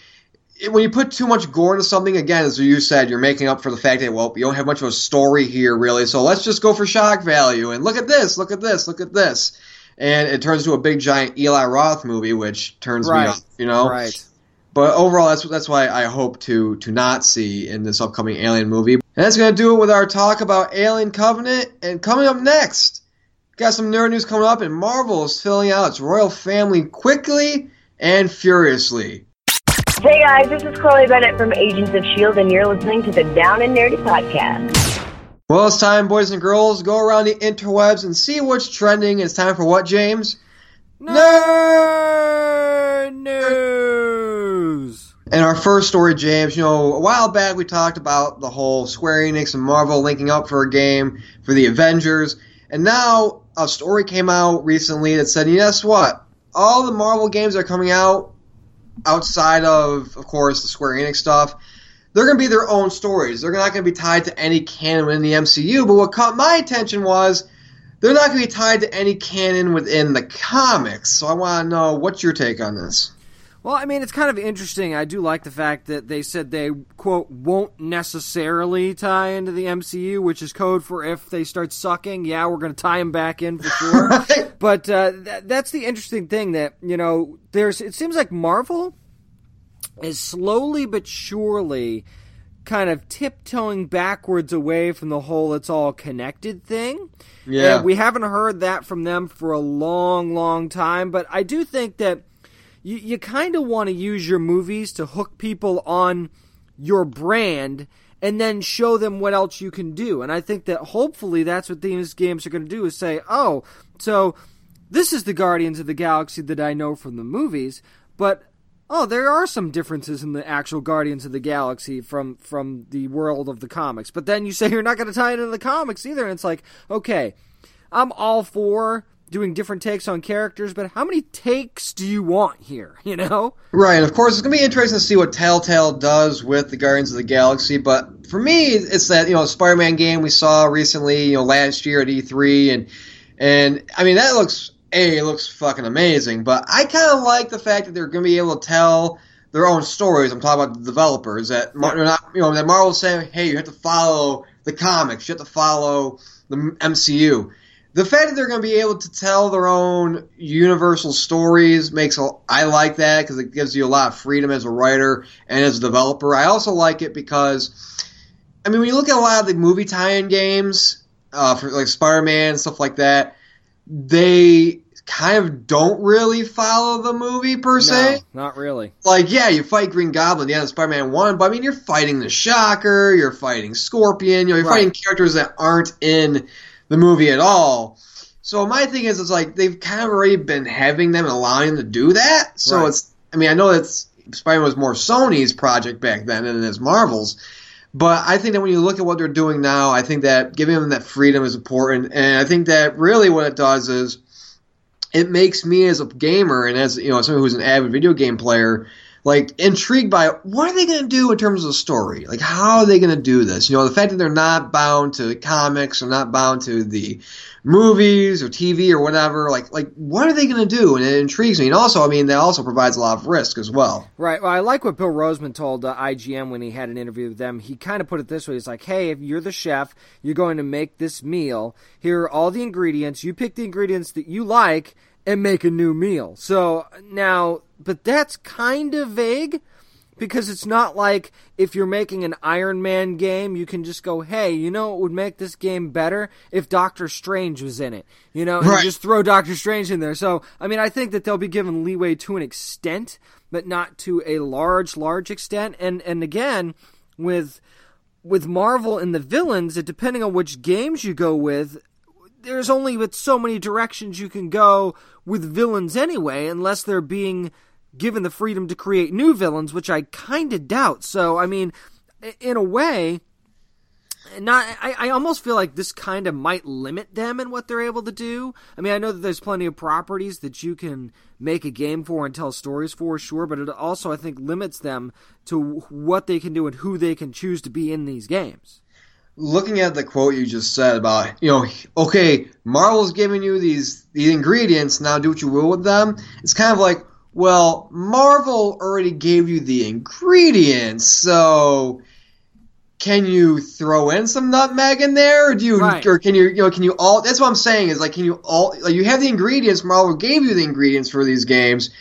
when you put too much gore into something, again, as you said, you're making up for the fact that well, you don't have much of a story here, really. So let's just go for shock value and look at this, look at this, look at this, and it turns into a big giant Eli Roth movie, which turns Right. me off. You know, right but overall, that's that's why I hope to to not see in this upcoming Alien movie. And that's gonna do it with our talk about Alien Covenant. And coming up next, got some nerd news coming up, and Marvel is filling out its royal family quickly and furiously. Hey guys, this is Chloe Bennet from Agents of S.H.I.E.L.D., and you're listening to the Down and Nerdy Podcast. Well, it's time, boys and girls, go around the interwebs and see what's trending. It's time for what, James? Nerd news. And our first story, James, you know, a while back we talked about the whole Square Enix and Marvel linking up for a game for the Avengers. And now a story came out recently that said, guess what? All the Marvel games are coming out outside of, of course, the Square Enix stuff, they're going to be their own stories. They're not going to be tied to any canon within the MCU. But what caught my attention was they're not going to be tied to any canon within the comics. So I want to know what's your take on this? Well, I mean, it's kind of interesting. I do like the fact that they said they, quote, won't necessarily tie into the MCU, which is code for if they start sucking, yeah, we're going to tie them back in for sure. But uh, th- that's the interesting thing that, you know, there's, it seems like Marvel is slowly but surely kind of tiptoeing backwards away from the whole it's all connected thing. Yeah. And we haven't heard that from them for a long, long time, but I do think that you, you kind of want to use your movies to hook people on your brand and then show them what else you can do. And I think that hopefully that's what these games are going to do is say, oh, so this is the Guardians of the Galaxy that I know from the movies, but oh, there are some differences in the actual Guardians of the Galaxy from from the world of the comics. But then you say you're not going to tie it into the comics either, and it's like, okay, I'm all for doing different takes on characters, but how many takes do you want here? You know? Right, and of course, it's going to be interesting to see what Telltale does with the Guardians of the Galaxy. But for me, it's that you know Spider-Man game we saw recently, you know, last year at E3, and and I mean that looks a it looks fucking amazing. But I kind of like the fact that they're going to be able to tell their own stories. I'm talking about the developers that Mar- they're not, you know, that Marvel's saying, hey, you have to follow the comics, you have to follow the MCU the fact that they're going to be able to tell their own universal stories makes a, I like that because it gives you a lot of freedom as a writer and as a developer. I also like it because, I mean, when you look at a lot of the movie tie-in games uh, for like Spider-Man and stuff like that, they kind of don't really follow the movie per se No, not really. like yeah, you fight Green Goblin yeah, the Spider-Man One, but I mean you're fighting the Shocker, you're fighting Scorpion, you know, you're Right. fighting characters that aren't in the movie at all. So my thing is, it's like they've kind of already been having them and allowing them to do that. So Right. it's, I mean, I know that's Spider-Man was more Sony's project back then than it is Marvel's. But I think that when you look at what they're doing now, I think that giving them that freedom is important. And I think that really what it does is it makes me as a gamer and as you know someone who's an avid video game player like intrigued by what are they going to do in terms of the story like how are they going to do this you know the fact that they're not bound to comics or not bound to the movies or tv or whatever like like what are they going to do and it intrigues me and also i mean that also provides a lot of risk as well Right. Well, I like what Bill Rosemann told uh, IGN when he had an interview with them. He kind of put it this way: He's like, "Hey, if you're the chef, you're going to make this meal. Here are all the ingredients. You pick the ingredients that you like and make a new meal." So now, but that's kind of vague because it's not like if you're making an Iron Man game, you can just go, "Hey, you know what would make this game better if Doctor Strange was in it?" You know, and you just throw Doctor Strange in there. So, I mean, I think that they'll be given leeway to an extent, but not to a large, large extent. And and again, with with Marvel and the villains, it depending on which games you go with, there's only with so many directions you can go with villains anyway, unless they're being given the freedom to create new villains, which I kind of doubt. So, I mean, in a way, not I, I almost feel like this kind of might limit them in what they're able to do. I mean, I know that there's plenty of properties that you can make a game for and tell stories for, sure, but it also I think limits them to what they can do and who they can choose to be in these games. Looking at the quote you just said about you know okay marvel's giving you these these ingredients now do what you will with them. It's kind of like well marvel already gave you the ingredients so can you throw in some nutmeg in there? Or do you Right. or can you you know can you all that's what i'm saying is like can you all like you have the ingredients marvel gave you the ingredients for these games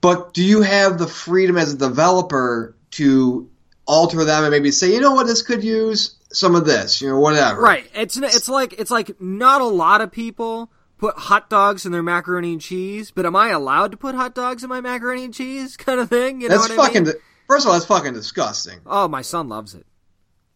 but do you have the freedom as a developer to alter them and maybe say, you know what, this could use some of this, you know, whatever. Right. It's it's like it's like not a lot of people put hot dogs in their macaroni and cheese, but am I allowed to put hot dogs in my macaroni and cheese kind of thing? You know That's what I fucking. mean? di- First of all, that's fucking disgusting. Oh, my son loves it.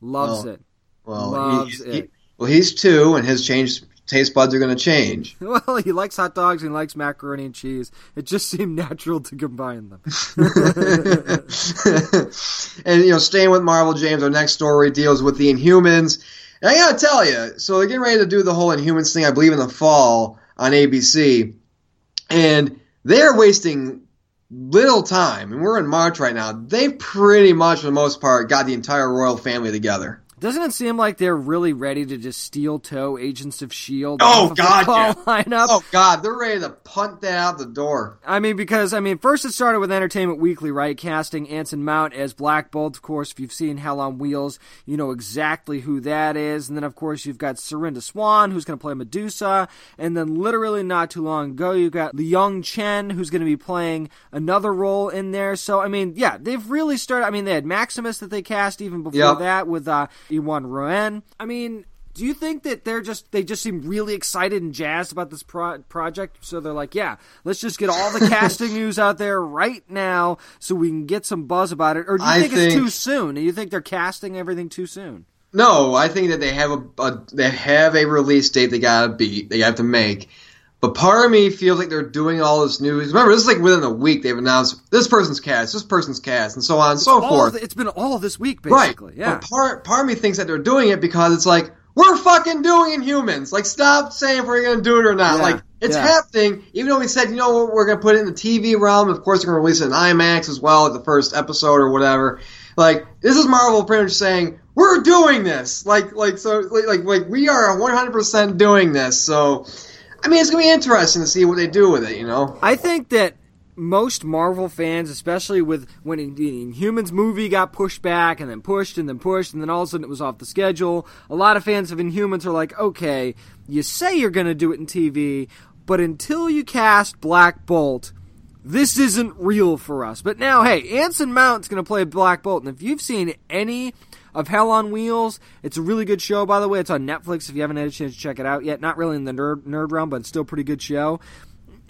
Loves Well, it. Well, Loves he, he- it. well, he's two, and his change taste buds are going to change. Well, he likes hot dogs and he likes macaroni and cheese. It just seemed natural to combine them. and you know, staying with Marvel, James, our next story deals with the Inhumans. And I gotta tell you, so they're getting ready to do the whole Inhumans thing, I believe, in the fall on ABC, and they're wasting little time. And we're in March right now. They've pretty much, for the most part, got the entire royal family together. Doesn't it seem like they're really ready to just steel toe Agents of Shield? Oh, of God, yeah. lineup. Oh God, they're ready to punt that out the door. I mean, because I mean, first it started with Entertainment Weekly, right? Casting Anson Mount as Black Bolt. Of course, if you've seen Hell on Wheels, you know exactly who that is. And then, of course, you've got Serinda Swan, who's going to play Medusa. And then, literally not too long ago, you got Leung Chen, who's going to be playing another role in there. So, I mean, yeah, they've really started. I mean, they had Maximus that they cast even before Yep. that with uh, Iwan Roen. I mean. Do you think that they're just they just seem really excited and jazzed about this pro- project? So they're like, yeah, let's just get all the casting news out there right now so we can get some buzz about it. Or do you I think, it's too soon? Do you think they're casting everything too soon? No, I think that they have a, a they have a release date they gotta beat. They have to make. But part of me feels like they're doing all this news. Remember, this is like within a week they've announced this person's cast, this person's cast, and so on and so forth. of- it's been all this week, right. basically. Yeah. But part part of me thinks that they're doing it because it's like we're fucking doing Inhumans. Like, stop saying if we're gonna do it or not. Yeah, Like, it's yeah. happening. Even though we said, you know, what, we're gonna put it in the TV realm. Of course, we're gonna release it in IMAX as well at the first episode or whatever. Like, this is Marvel pretty much saying we're doing this. Like, like so, like, like, like we are 100 percent doing this. So, I mean, it's gonna be interesting to see what they do with it. You know. I think that most Marvel fans, especially with when the Inhumans movie got pushed back and then pushed and then pushed and then all of a sudden it was off the schedule, a lot of fans of Inhumans are like, okay, you say you're going to do it in TV, but until you cast Black Bolt, this isn't real for us. But now, hey, Anson Mount's going to play Black Bolt, and if you've seen any of Hell on Wheels, it's a really good show, by the way. It's on Netflix if you haven't had a chance to check it out yet. Not really in the nerd, nerd realm, but still pretty good show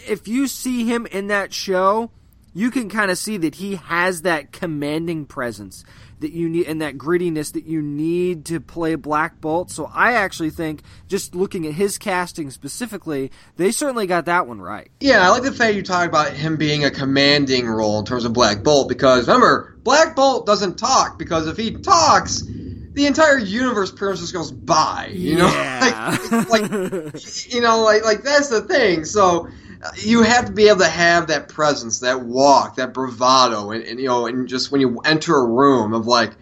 if you see him in that show, you can kind of see that he has that commanding presence that you need and that grittiness that you need to play Black Bolt. So I actually think, just looking at his casting specifically, they certainly got that one right. Yeah, I like the fact you talk about him being a commanding role in terms of Black Bolt because remember, Black Bolt doesn't talk because if he talks, the entire universe pretty much just goes by. You know, Yeah. like, like you know, like like that's the thing. So you have to be able to have that presence, that walk, that bravado, and, and you know, and just when you enter a room of like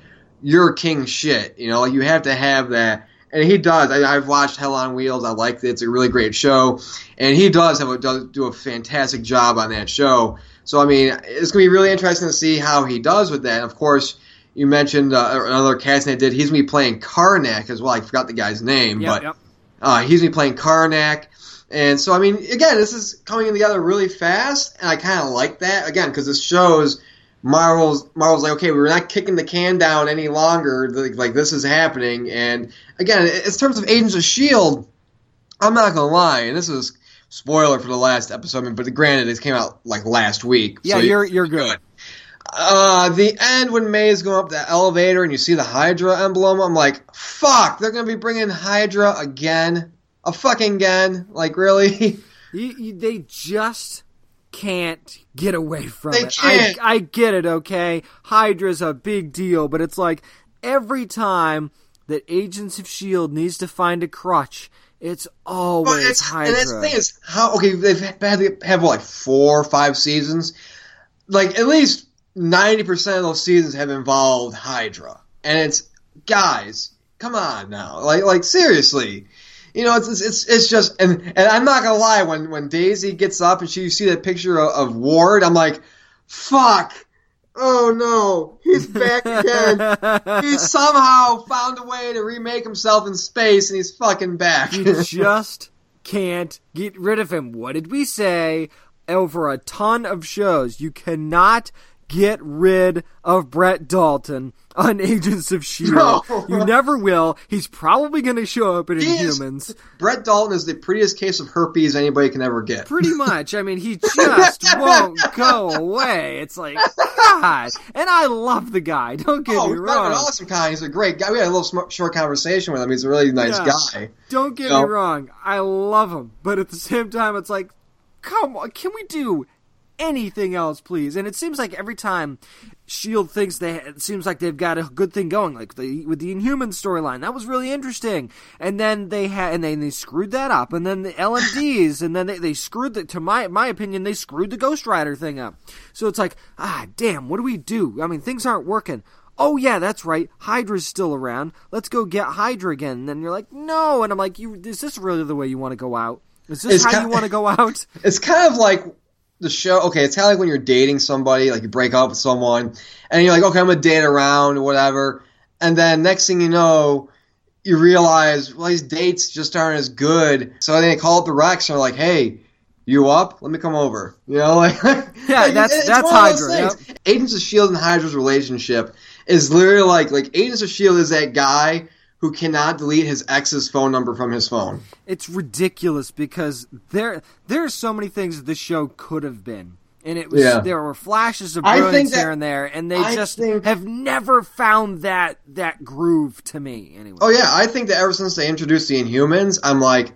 you're king shit, you know, like you have to have that. And he does. I, I've watched Hell on Wheels. I like it. It's a really great show, and he does have a, does do a fantastic job on that show. So I mean, it's gonna be really interesting to see how he does with that. Of course, you mentioned uh, another casting they did. He's gonna be playing Karnak as well. I forgot the guy's name, Yep, but yep. uh, he's gonna be playing Karnak. And so, I mean, again, this is coming together really fast, and I kind of like that again because this shows Marvel's Marvel's like, okay, we're not kicking the can down any longer. Like, like this is happening. And again, in terms of Agents of Shield, I'm not gonna lie, and this is spoiler for the last episode. I mean, but granted, it came out like last week. Yeah, so you're you're good. uh, the end when May is going up the elevator and you see the Hydra emblem, I'm like, fuck, they're gonna be bringing Hydra again, a fucking gun. like really? You, you, they just can't get away from They it. can't. I, I get it, okay? Hydra's a big deal, but it's like every time that Agents of S.H.I.E.L.D. Needs to find a crutch, it's always it's Hydra. and that's the thing is how okay they've had have like four or five seasons, like at least ninety percent of those seasons have involved Hydra, and it's guys, come on now, like like seriously. You know, it's, it's it's just and and I'm not gonna lie. When when Daisy gets up and she you see that picture of, of Ward, I'm like, "Fuck! Oh no, he's back again. he somehow found a way to remake himself in space, and he's fucking back." you just can't get rid of him. What did we say? Over a ton of shows, you cannot get rid of Brett Dalton on Agents of S.H.I.E.L.D. No. You never will. He's probably going to show up in He is- Brett Dalton is the prettiest case of herpes anybody can ever get. Pretty much. I mean, he just won't go away. It's like, God. And I love the guy. Don't get oh, me not an wrong. awesome guy. He's a great guy. We had a little short conversation with him. He's a really nice Yeah. guy. Don't get No. me wrong. I love him. But at the same time, it's like, come on. Can we do anything else, please? And it seems like every time Shield thinks they, it seems like they've got a good thing going, like the with the Inhuman storyline. That was really interesting. And then they had, and then they screwed that up. And then the LMDs, and then they, they screwed the, to my my opinion, they screwed the Ghost Rider thing up. So it's like, ah, damn, what do we do? I mean, things aren't working. Oh yeah, that's right. Hydra's still around. Let's go get Hydra again. And then you're like, no. And I'm like, you, is this really the way you want to go out? Is this It's how you want to go out? It's kind of like the show. Okay, it's kind of like when you're dating somebody, like you break up with someone, and you're like, okay, I'm gonna date around or whatever, and then next thing you know. You realize, well, these dates just aren't as good. So then they call up the Rex and they're like, "Hey, you up? Let me come over." You know, like Yeah, that's- it's that's those Hydra, things. Agents of Shield and Hydra's relationship is literally like like Agents of Shield is that guy who cannot delete his ex's phone number from his phone. It's ridiculous because there there are so many things this show could have been. And it was Yeah. there were flashes of brilliance that- here and there, and they I just think- have never found that that groove to me. Anyway, Oh yeah, I think that ever since they introduced the Inhumans, I'm like,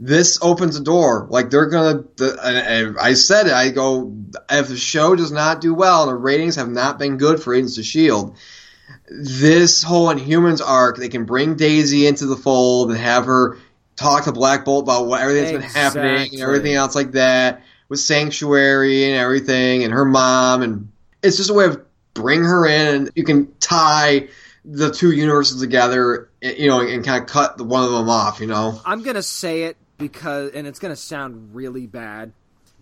this opens a door. Like they're gonna. The, and, and I said it. I go, if the show does not do well and the ratings have not been good for Agents of Shield, this whole Inhumans arc, they can bring Daisy into the fold and have her talk to Black Bolt about what everything that's been happening and everything else like that with Sanctuary and everything and her mom and it's just a way of bring her in and you can tie the two universes together, eh, you know, and kind of cut the one of them off, you know. I'm gonna say it because, and it's gonna sound really bad,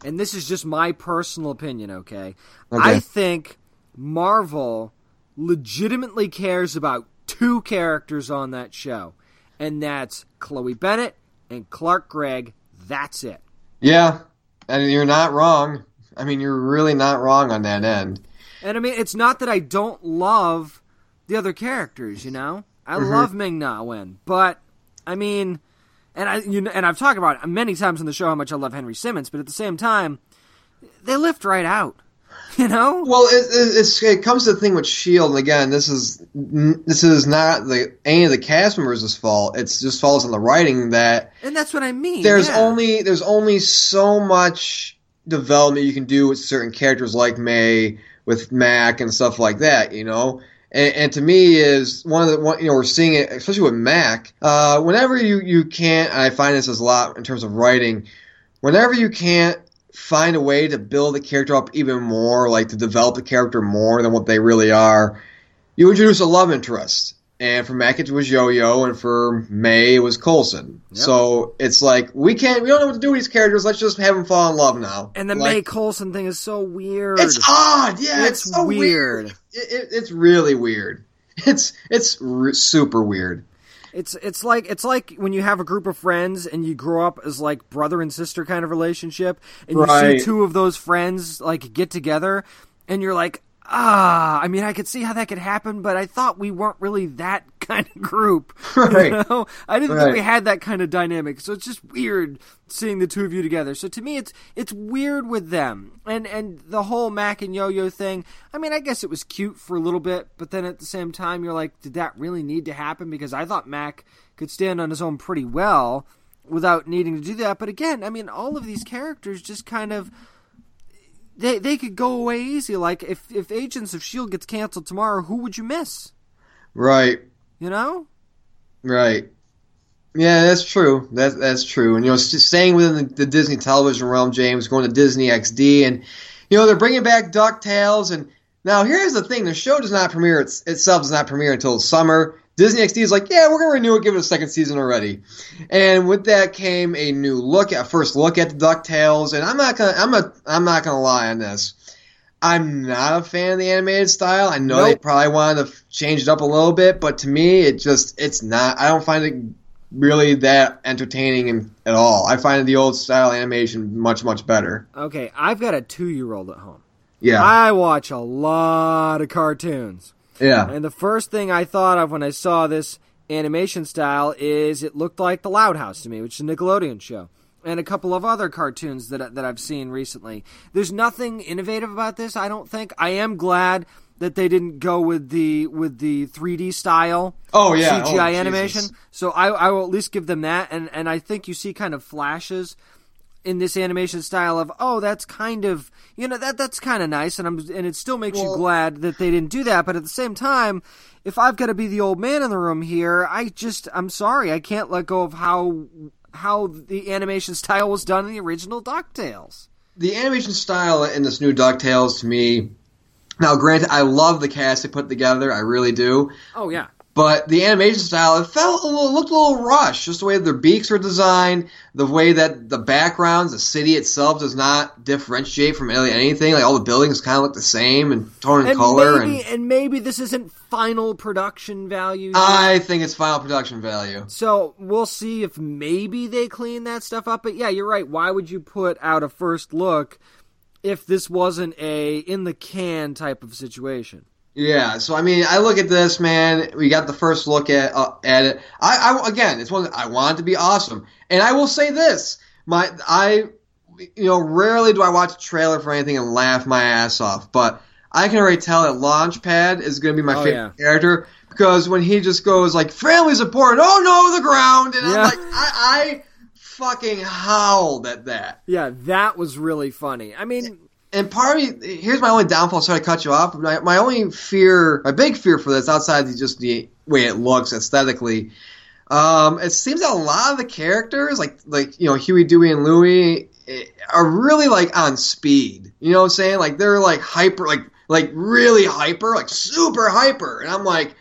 and this is just my personal opinion. Okay, Okay. I think Marvel legitimately cares about two characters on that show, and that's Chloe Bennet and Clark Gregg. That's it. Yeah, and you're not wrong. I mean, you're really not wrong on that end. And I mean, it's not that I don't love the other characters, you know. I mm-hmm. love Ming Na Wen, but I mean, and I you know, and I've talked about it many times on the show how much I love Henry Simmons, but at the same time, they lift right out, you know. Well, it, it, it's, it comes to the thing with Shield, and again, this is this is not the any of the cast members' fault. It just falls on the writing that And that's what I mean. there's yeah. only there's only so much development you can do with certain characters like May with Mac and stuff like that, you know. And, and to me is one of the one, you know we're seeing it especially with Mac. Uh, whenever you you can't, and I find this as a lot in terms of writing. Whenever you can't find a way to build the character up even more, like to develop the character more than what they really are, you introduce a love interest. And for Mac it was Yo-Yo, and for May it was Coulson. So it's like we can't, we don't know what to do with these characters. Let's just have them fall in love now. And the like, May Coulson thing is so weird. It's odd, yeah. It's It's, so weird. weird. It, it, it's really weird. It's it's r- super weird. It's it's like it's like when you have a group of friends and you grow up as like brother and sister kind of relationship, and you see two of those friends like get together, and you're like, ah, I mean, I could see how that could happen, but I thought we weren't really that kind of group. Right. You know? I didn't think we had that kind of dynamic, so it's just weird seeing the two of you together. So to me, it's it's weird with them, and and the whole Mac and Yo Yo thing. I mean, I guess it was cute for a little bit, but then at the same time, you're like, did that really need to happen? Because I thought Mac could stand on his own pretty well without needing to do that. But again, I mean, all of these characters just kind of. They, they could go away easy. Like if, if Agents of Shield gets canceled tomorrow, who would you miss? Right. You know? Right. Yeah, that's true. That's that's true. And you know, staying within the, the Disney television realm, James, going to Disney XD, and you know they're bringing back Ducktales. And now here's the thing: the show does not premiere it's, itself does not premiere until summer. Disney XD is like, yeah, we're gonna renew it, give it a second season already. And with that came a new look, a first look at the Ducktales. And I'm not gonna, I'm not, I'm not gonna lie on this. I'm not a fan of the animated style. I know they probably wanted to change it up a little bit, but to me, it just it's not. I don't find it really that entertaining at all. I find the old style animation much much better. Okay, I've got a two year old at home. Yeah, I watch a lot of cartoons. Yeah, And the first thing I thought of when I saw this animation style is it looked like The Loud House to me, which is a Nickelodeon show. And a couple of other cartoons that that I've seen recently. There's nothing innovative about this, I don't think. I am glad that they didn't go with the with the 3D style Oh, yeah. CGI Oh, animation. Jesus. So I, I will at least give them that, and and I think you see kind of flashes in this animation style of oh that's kind of you know that that's kind of nice, and I'm and it still makes you glad that they didn't do that. But at the same time, if I've got to be the old man in the room here, I just I'm sorry I can't let go of how how the animation style was done in the original Ducktales. the animation style in this new Ducktales to me. Now, granted, I love the cast they put together. I really do. Oh yeah. But the animation style, it felt a little, looked a little rushed. Just the way their beaks were designed, the way that the backgrounds, the city itself does not differentiate from really anything. Like all the buildings kind of look the same in and, And color. maybe and and maybe this isn't final production value. I think it's final production value. So we'll see if maybe they clean that stuff up. But yeah, you're right. Why would you put out a first look if this wasn't a in the can type of situation? Yeah, so I mean, I look at this, man. We got the first look at uh, at it. I, I again, it's one that I want it to be awesome, and I will say this: my I, you know, rarely do I watch a trailer for anything and laugh my ass off, but I can already tell that Launchpad is going to be my Oh, favorite yeah. character because when he just goes like "family's important," oh no, the ground, and Yeah. I'm like, I, I fucking howled at that. Yeah, that was really funny. I mean, And part of me, here's my only downfall. Sorry to cut you off. My, my only fear, my big fear for this, outside of just the way it looks aesthetically, um, it seems that a lot of the characters, like like you know Huey, Dewey, and Louie, eh, are really like on speed. You know what I'm saying? Like they're like hyper, like like really hyper, like super hyper. And I'm like,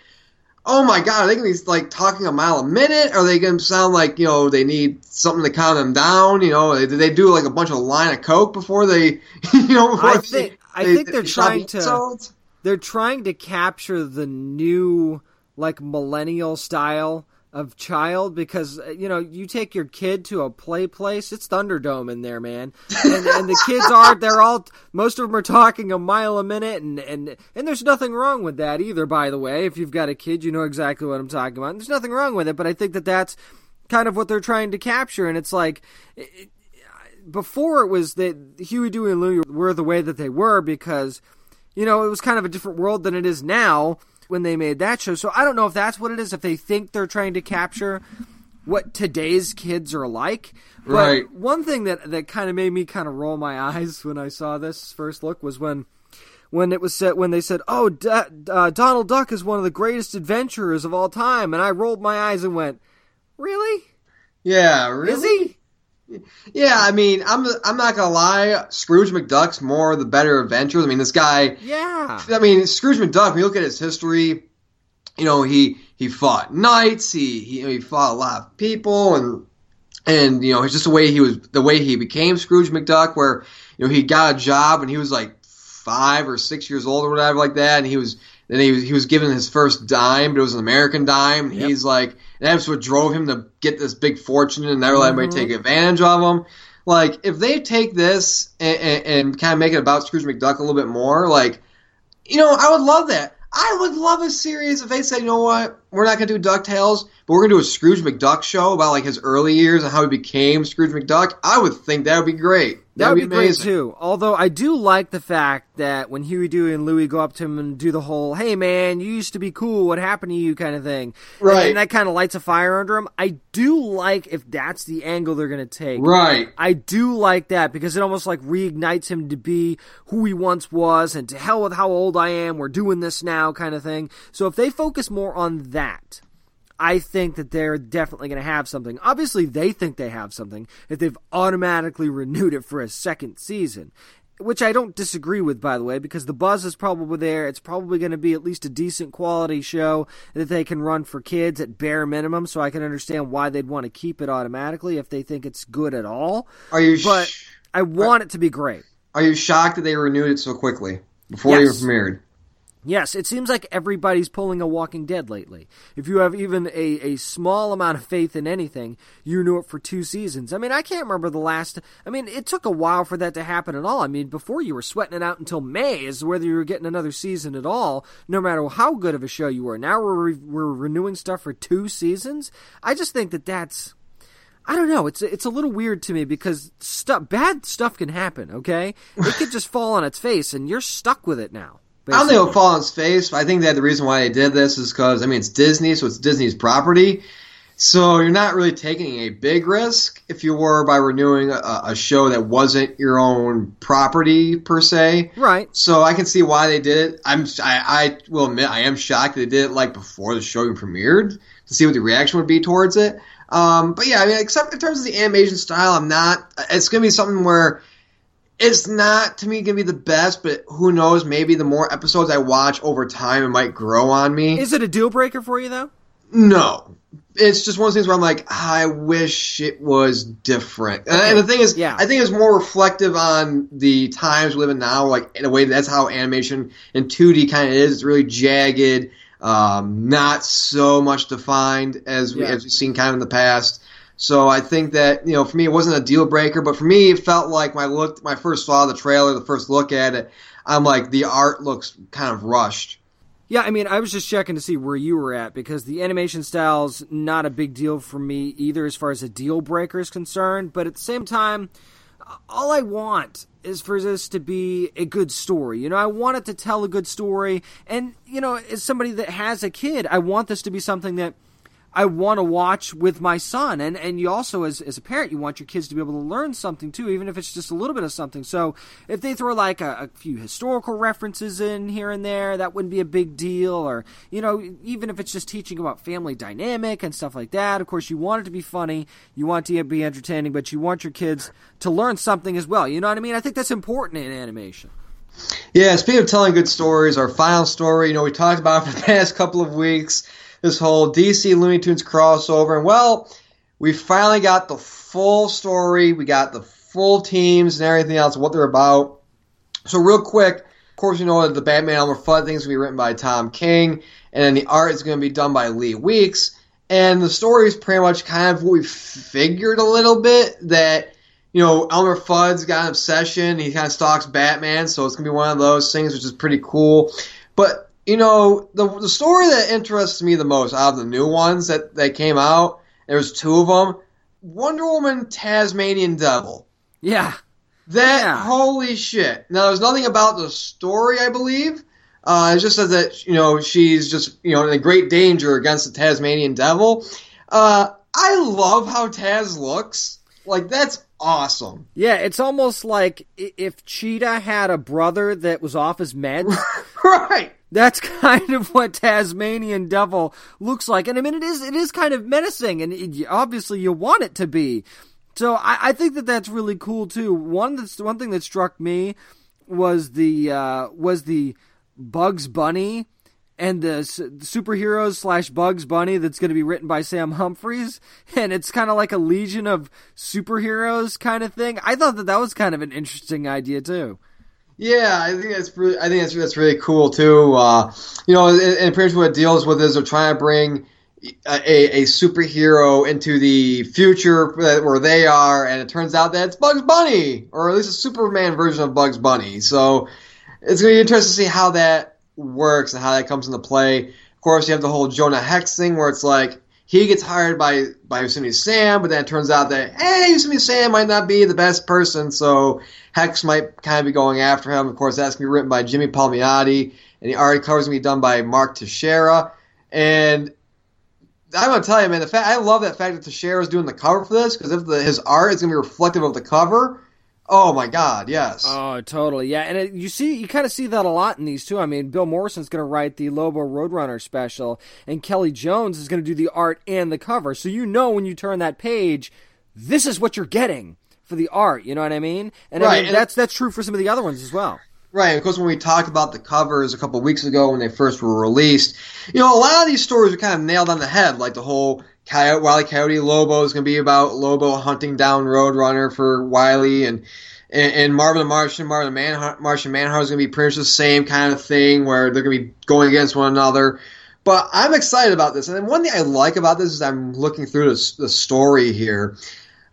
oh my god, are they gonna be like talking a mile a minute? Are they gonna sound like you know they need something to calm them down? You know, did they do like a bunch of line of coke before they, you know? Before I they- think- I they- think they're they shot trying to- episodes? they're trying to capture the new like millennial style of child because uh, you know you take your kid to a play place it's thunderdome in there man. And, and the kids are they're all most of them are talking a mile a minute and and and there's nothing wrong with that either by the way. If you've got a kid you know exactly what i'm talking about. And there's nothing wrong with it but i think that that's kind of what they're trying to capture. And it's like it, before it was that Huey, Dewey, and Louie were the way that they were because, you know, it was kind of a different world than it is now when they made that show. So I don't know if that's what it is, if they think they're trying to capture what today's kids are like. But Right. one thing that, that kind of made me kind of roll my eyes when I saw this first look was when when it was said when they said, "Oh, D- uh, Donald Duck is one of the greatest adventurers of all time," and I rolled my eyes and went, "Really? Yeah, really? Is he?" Yeah, I mean, I'm I'm not gonna lie. Scrooge McDuck's more the better adventures. I mean, this guy. Yeah. I mean, Scrooge McDuck. When you look at his history, you know he he fought knights. He he, he fought a lot of people, and and you know it's just the way he was, the way he became Scrooge McDuck. Where you know he got a job and he was like five or six years old or whatever like that, and he was then he was, he was given his first dime, but it was an American dime. And He's like, that's what drove him to get this big fortune and never let anybody mm-hmm. take advantage of him. Like, if they take this and, and, and kind of make it about Scrooge McDuck a little bit more, like, you know, I would love that. I would love a series if they said, you know what, we're not going to do DuckTales, but we're going to do a Scrooge McDuck show about, like, his early years and how he became Scrooge McDuck. I would think that would be great. That would be, great amazing. too. Although I do like the fact that when Huey, Dewey, and Louie go up to him and do the whole "Hey man, you used to be cool. What happened to you?" kind of thing, Right. And that kind of lights a fire under him. I do like if that's the angle they're going to take. Right. I do like that because it almost like reignites him to be who he once was, and to hell with how old I am. We're doing this now, kind of thing. So if they focus more on that. I think that they're definitely going to have something. Obviously, they think they have something if they've automatically renewed it for a second season, which I don't disagree with, by the way, because the buzz is probably there. It's probably going to be at least a decent quality show that they can run for kids at bare minimum, so I can understand why they'd want to keep it automatically if they think it's good at all. Are you But sh- I want it to be great. are you shocked that they renewed it so quickly before Yes. they were premiered? Yes, it seems like everybody's pulling a Walking Dead lately. If you have even a, a small amount of faith in anything, you knew it for two seasons. I mean, I can't remember the last. I mean, it took a while for that to happen at all. I mean, before you were sweating it out until May as to whether you were getting another season at all, no matter how good of a show you were. Now we're, re- we're renewing stuff for two seasons. I just think that that's. I don't know. It's it's a little weird to me because stuff bad stuff can happen. Okay, it could just fall on its face, and you're stuck with it now. I don't think it'll fall on his face, I think that the reason why they did this is because I mean it's Disney, so it's Disney's property. So you're not really taking a big risk if you were by renewing a, a show that wasn't your own property per se. Right. So I can see why they did it. I'm I, I will admit I am shocked they did it like before the show even premiered to see what the reaction would be towards it. Um, but yeah, I mean, except in terms of the animation style, I'm not. It's gonna be something where it's not to me gonna be the best, but who knows? Maybe the more episodes I watch over time, it might grow on me. Is it a deal breaker for you though? No. It's just one of those things where I'm like, "Ah, I wish it was different. And- And the thing is, Yeah. I think it's more reflective on the times we live in now. Like in a way, that's how animation in 2D kind of is. It's really jagged, um, not so much defined as we, Yeah. as we've seen kind of in the past. So I think that you know, for me, it wasn't a deal breaker, but for me, it felt like my look, my first saw the trailer, the first look at it, I'm like, the art looks kind of rushed. Yeah, I mean, I was just checking to see where you were at because the animation style's not a big deal for me either as far as a deal breaker is concerned. But at the same time, all I want is for this to be a good story. You know, I want it to tell a good story. And, you know, as somebody that has a kid, I want this to be something that I want to watch with my son. And and you also as as a parent you want your kids to be able to learn something too, even if it's just a little bit of something. So if they throw like a, a few historical references in here and there, that wouldn't be a big deal. Or, you know, even if it's just teaching about family dynamic and stuff like that. Of course you want it to be funny, you want it to be entertaining, but you want your kids to learn something as well. You know what I mean? I think that's important in animation. Yeah, speaking of telling good stories, our final story, you know, we talked about for the past couple of weeks, this whole DC Looney Tunes crossover, and well, we finally got the full story, we got the full teams and everything else, what they're about. So real quick, of course, you know that the Batman Elmer Fudd thing is going to be written by Tom King, and then the art is going to be done by Lee Weeks, and the story is pretty much kind of what we figured a little bit that you know, Elmer Fudd's got an obsession. He kind of stalks Batman, so it's gonna be one of those things, which is pretty cool. But you know, the the story that interests me the most out of the new ones that that came out, there's two of them: Wonder Woman, Tasmanian Devil. Yeah. That Yeah. holy shit! Now, there's nothing about the story, I believe. Uh, it just says that you know she's just you know in great danger against the Tasmanian Devil. Uh, I love how Taz looks. Like that's awesome. Yeah, it's almost like if Cheetah had a brother that was off his meds. right. That's kind of what Tasmanian Devil looks like, and I mean it is it is kind of menacing, and it, obviously you want it to be. So I, I think that that's really cool too. One that's one thing that struck me was the uh, was the Bugs Bunny and the superheroes slash Bugs Bunny that's going to be written by Sam Humphries, and it's kind of like a Legion of superheroes kind of thing. I thought that that was kind of an interesting idea too. Yeah, I think that's really, I think that's that's really cool too. Uh, you know, and, and pretty much what it deals with is they're trying to bring a, a superhero into the future where they are, and it turns out that it's Bugs Bunny, or at least a Superman version of Bugs Bunny. So it's going to be interesting to see how that works and how that comes into play. Of course, you have the whole Jonah Hex thing where it's like he gets hired by by Yosemite Sam, but then it turns out that eh, hey, Yosemite Sam might not be the best person, so Hex might kind of be going after him. Of course, that's gonna be written by Jimmy Palmiotti, and the art cover's gonna be done by Mark Texeira. And I'm gonna tell you, man, the fact I love that fact that Texeira is doing the cover for this because if the, his art is gonna be reflective of the cover, oh my god, yes. Oh, totally. Yeah, and it, you see, you kind of see that a lot in these too. I mean, Bill Morrison's going to write the Lobo Roadrunner special, and Kelly Jones is going to do the art and the cover. So you know when you turn that page, this is what you're getting for the art. You know what I mean? And I mean, and- that's that's true for some of the other ones as well. Right, of course, when we talked about the covers a couple of weeks ago when they first were released, you know, a lot of these stories are kind of nailed on the head. Like the whole Coyote, Wile E. Coyote Lobo is going to be about Lobo hunting down Roadrunner for Wiley, and and, and Marvin the Martian, Marvin the Man, Martian Manhunter is going to be pretty much the same kind of thing where they're going to be going against one another. But I'm excited about this, and then one thing I like about this is I'm looking through the, the story here.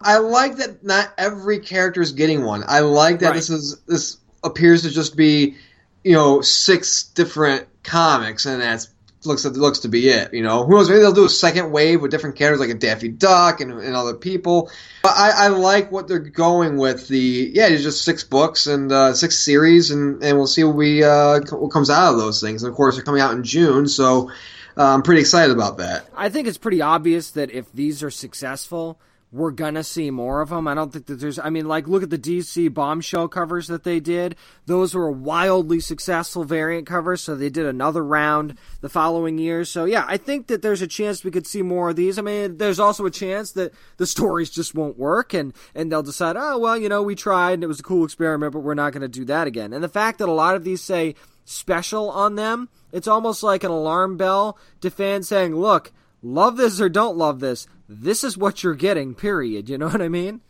I like that not every character is getting one. I like that Right. this is this appears to just be, you know, six different comics, and that's looks looks to be it. You know, who knows? Maybe they'll do a second wave with different characters like a Daffy Duck and, and other people. But I, I like what they're going with. The yeah, it's just six books and uh, six series, and, and we'll see what we uh, what comes out of those things. And of course, they're coming out in June, so uh, I'm pretty excited about that. I think it's pretty obvious that if these are successful, we're gonna see more of them. I don't think that there's. I mean, like, look at the DC bombshell covers that they did. Those were wildly successful variant covers. So they did another round the following year. So yeah, I think that there's a chance we could see more of these. I mean, there's also a chance that the stories just won't work, and and they'll decide, oh well, you know, we tried and it was a cool experiment, but we're not to do that again. And the fact that a lot of these say special on them, it's almost like an alarm bell to fans saying, look love this or don't love this, this is what you're getting, period. You know what I mean?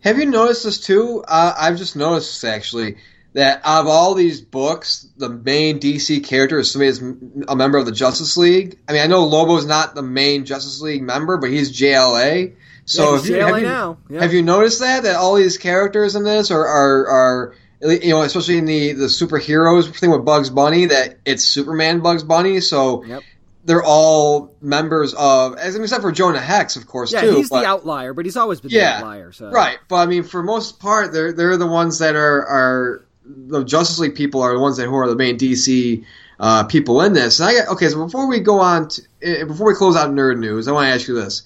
Have you noticed this too? Uh, I've just noticed actually that out of all these books, the main DC character is somebody that's a member of the Justice League. I mean, I know Lobo's not the main Justice League member, but he's JLA. So Yeah, he's you- JLA have you, now. Yeah. have you noticed that that all these characters in this are are, are you know especially in the the superheroes thing with Bugs Bunny that it's Superman Bugs Bunny. So Yep. They're all members of, as except for Jonah Hex, of course. Yeah, too, he's but- the outlier, but he's always been the Yeah, outlier. So Right, but I mean, for most part, they're they're the ones that are are the Justice League people are the ones that who are the main DC uh, people in this. And I got, okay, so before we go on, to, eh, before we close out nerd news, I want to ask you this: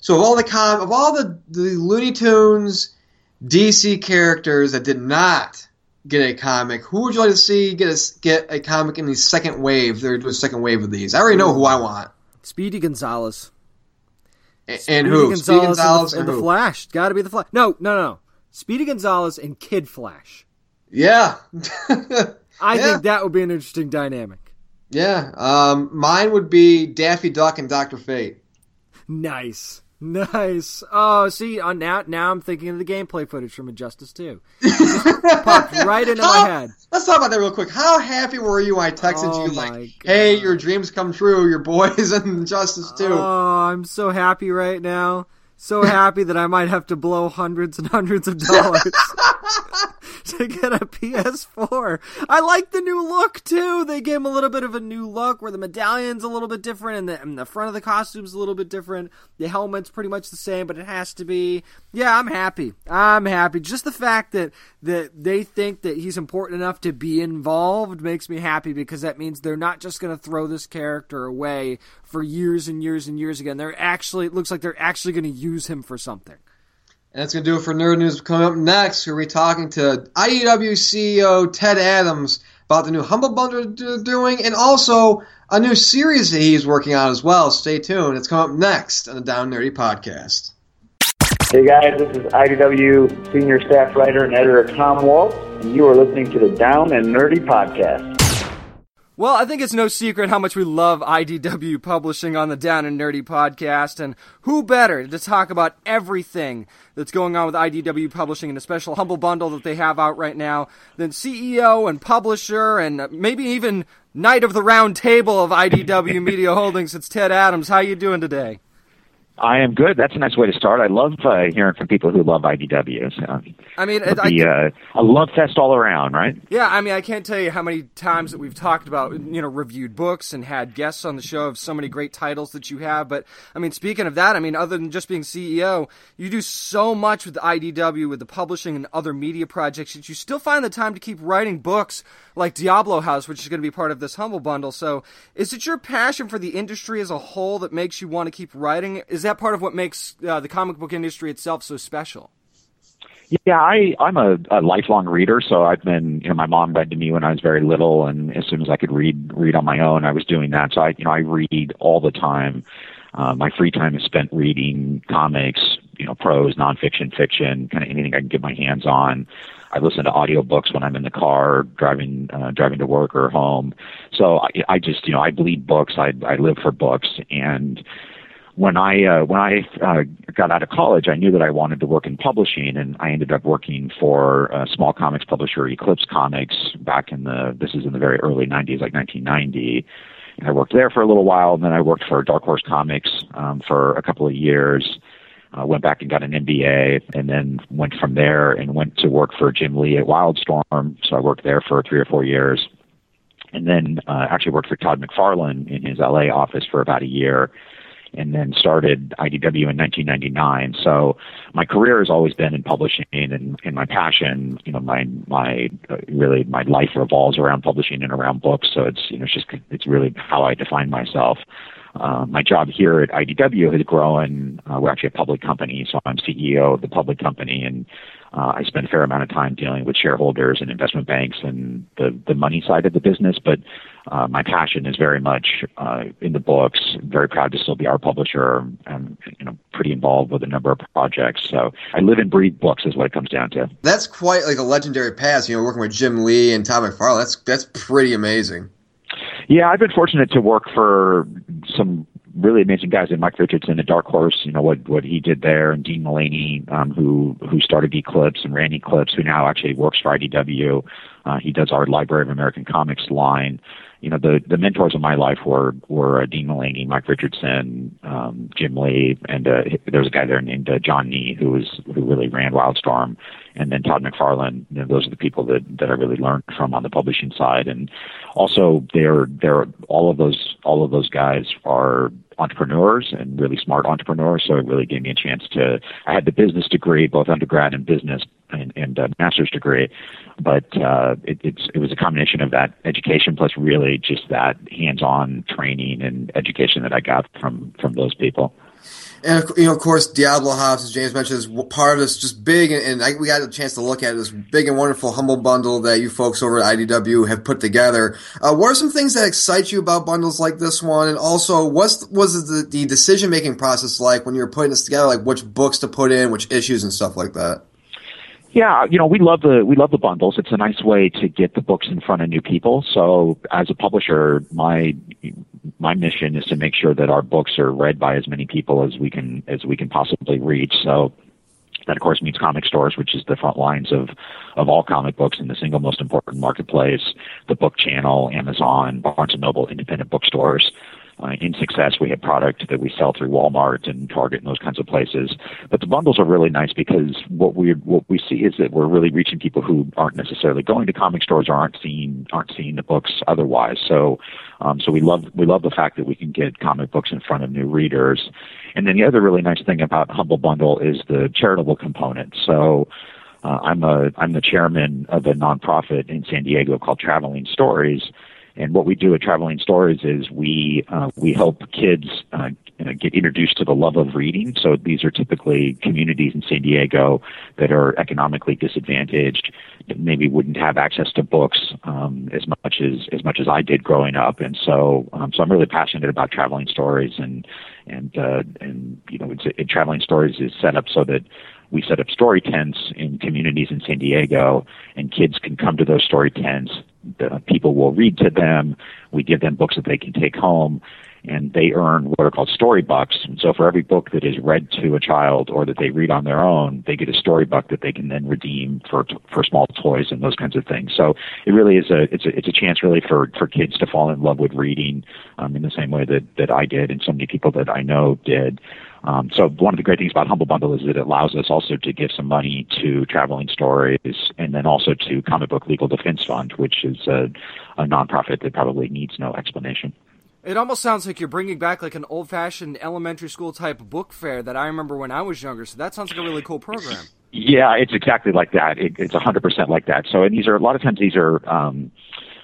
so of all the com of all the the Looney Tunes DC characters that did not get a comic, who would you like to see get a get a comic in the second wave? They're doing a second wave of these. I already know who I want. Speedy Gonzalez. A- And Speedy who? Gonzalez, Speedy Gonzalez and the, and the? Flash. Got to be the Flash. No, no, no. Speedy Gonzalez and Kid Flash. Yeah. I Yeah. think that would be an interesting dynamic. Yeah, um, mine would be Daffy Duck and Doctor Fate. Nice. Nice. Oh, see, uh, now now I'm thinking of the gameplay footage from Injustice 2. Popped right into my head. Let's talk about that real quick. How happy were you? when I texted Oh you like, "Hey, your dreams come true. Your boys in Justice 2. Oh, I'm so happy right now. So happy that I might have to blow hundreds and hundreds of dollars to get a PS4. I like the new look too. They gave him a little bit of a new look where the medallion's a little bit different and the, and the front of the costume's a little bit different. The helmet's pretty much the same, but it has to be. Yeah, I'm happy. I'm happy. Just the fact that that they think that he's important enough to be involved makes me happy because that means they're not just going to throw this character away for years and years and years again. They're actually it looks like they're actually going to use him for something. And that's gonna do it for Nerd News. Coming up next, be talking to IDW CEO Ted Adams about the new Humble Bundle they're doing, and also a new series that he's working on as well. Stay tuned. It's coming up next on the Down Nerdy podcast. Hey guys, this is IDW senior staff writer and editor Tom Waltz, and you are listening to the Down and Nerdy podcast. Well, I think it's no secret how much we love IDW publishing on the Down and Nerdy podcast, and who better to talk about everything that's going on with IDW publishing and a special humble bundle that they have out right now than CEO and publisher and maybe even Knight of the Round Table of IDW Media Holdings. It's Ted Adams. How you doing today? I am good. That's a nice way to start. I love uh, hearing from people who love IDW. So I mean, it'd I, be uh, a love fest all around, right? Yeah, I mean, I can't tell you how many times that we've talked about, you know, reviewed books and had guests on the show of so many great titles that you have. But I mean, speaking of that, I mean, other than just being CEO, you do so much with IDW, with the publishing and other media projects that you still find the time to keep writing books like Diablo House, which is going to be part of this Humble Bundle. So, is it your passion for the industry as a whole that makes you want to keep writing? Is that part of what makes uh, the comic book industry itself so special? Yeah, I I'm a, a lifelong reader, so I've been you know my mom read to me when I was very little, and as soon as I could read read on my own, I was doing that. So I you know I read all the time. Uh, my free time is spent reading comics, you know, prose, nonfiction, fiction, kind of anything I can get my hands on. I listen to audiobooks when I'm in the car driving uh, driving to work or home. So I, I just you know I bleed books. I I live for books and when I uh, when I uh, got out of college, I knew that I wanted to work in publishing, and I ended up working for a small comics publisher, Eclipse Comics, back in the this is in the very early '90s, like 1990. And I worked there for a little while, and then I worked for Dark Horse Comics um, for a couple of years. Uh, went back and got an MBA, and then went from there and went to work for Jim Lee at Wildstorm. So I worked there for three or four years, and then uh, actually worked for Todd McFarlane in his LA office for about a year and then started IDW in 1999. So my career has always been in publishing, and, and my passion, you know, my my uh, really my life revolves around publishing and around books. So it's you know it's just it's really how I define myself. Uh, my job here at IDW has grown. Uh, we're actually a public company, so I'm CEO of the public company, and uh, I spend a fair amount of time dealing with shareholders and investment banks and the, the money side of the business. But uh, my passion is very much uh, in the books. I'm very proud to still be our publisher. I'm you know pretty involved with a number of projects. So I live and breathe books is what it comes down to. That's quite like a legendary past. You know, working with Jim Lee and Tom McFarlane. That's that's pretty amazing. Yeah, I've been fortunate to work for some really amazing guys in Mike Richardson at Dark Horse, you know, what what he did there and Dean Mullaney, um, who who started Eclipse and Randy Eclipse, who now actually works for IDW. Uh, he does our Library of American Comics line you know, the, the mentors of my life were, were uh, Dean Mullaney, Mike Richardson, um, Jim Lee, and uh, there was a guy there named uh, John Nee who was, who really ran Wildstorm, and then Todd McFarlane. You know, those are the people that, that I really learned from on the publishing side. And also they're, they're, all of those, all of those guys are entrepreneurs and really smart entrepreneurs. So it really gave me a chance to, I had the business degree, both undergrad and business and, and uh, master's degree but uh, it, it's it was a combination of that education plus really just that hands-on training and education that I got from from those people. And you know, of course, Diablo House, as James mentioned, is part of this just big, and, and I, we got a chance to look at this big and wonderful humble bundle that you folks over at IDW have put together. Uh, what are some things that excite you about bundles like this one? And also, what was the, the decision making process like when you were putting this together? Like which books to put in, which issues, and stuff like that. Yeah, you know, we love the we love the bundles. It's a nice way to get the books in front of new people. So, as a publisher, my my mission is to make sure that our books are read by as many people as we can as we can possibly reach. So, that of course means comic stores, which is the front lines of of all comic books and the single most important marketplace. The book channel, Amazon, Barnes and Noble, independent bookstores uh, in success, we have product that we sell through Walmart and Target and those kinds of places. But the bundles are really nice because what we what we see is that we're really reaching people who aren't necessarily going to comic stores or aren't seeing aren't seeing the books otherwise. So um, so we love we love the fact that we can get comic books in front of new readers. And then the other really nice thing about Humble Bundle is the charitable component. So uh, I'm a I'm the chairman of a nonprofit in San Diego called Traveling Stories and what we do at Traveling Stories is we uh, we help kids uh, get introduced to the love of reading. So these are typically communities in San Diego that are economically disadvantaged that maybe wouldn't have access to books um, as much as as much as I did growing up, and so um, so I'm really passionate about traveling stories and and uh, and you know, it, traveling stories is set up so that we set up story tents in communities in San Diego, and kids can come to those story tents. The people will read to them. We give them books that they can take home, and they earn what are called story bucks. And so, for every book that is read to a child or that they read on their own, they get a story buck that they can then redeem for for small toys and those kinds of things. So, it really is a it's a it's a chance really for for kids to fall in love with reading um, in the same way that that I did, and so many people that I know did. Um, so one of the great things about Humble Bundle is that it allows us also to give some money to Traveling Stories and then also to Comic Book Legal Defense Fund, which is a, a nonprofit that probably needs no explanation. It almost sounds like you're bringing back like an old-fashioned elementary school type book fair that I remember when I was younger. So that sounds like a really cool program. Yeah, it's exactly like that. It, it's 100% like that. So, and these are a lot of times these are um,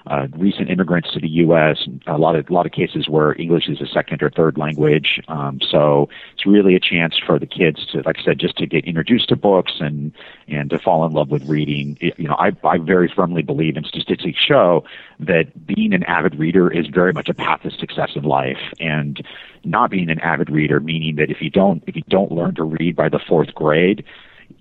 uh, recent immigrants to the U.S. A lot of a lot of cases where English is a second or third language. Um, so it's really a chance for the kids to, like I said, just to get introduced to books and and to fall in love with reading. It, you know, I I very firmly believe, and statistics show that being an avid reader is very much a path to success in life, and not being an avid reader, meaning that if you don't if you don't learn to read by the fourth grade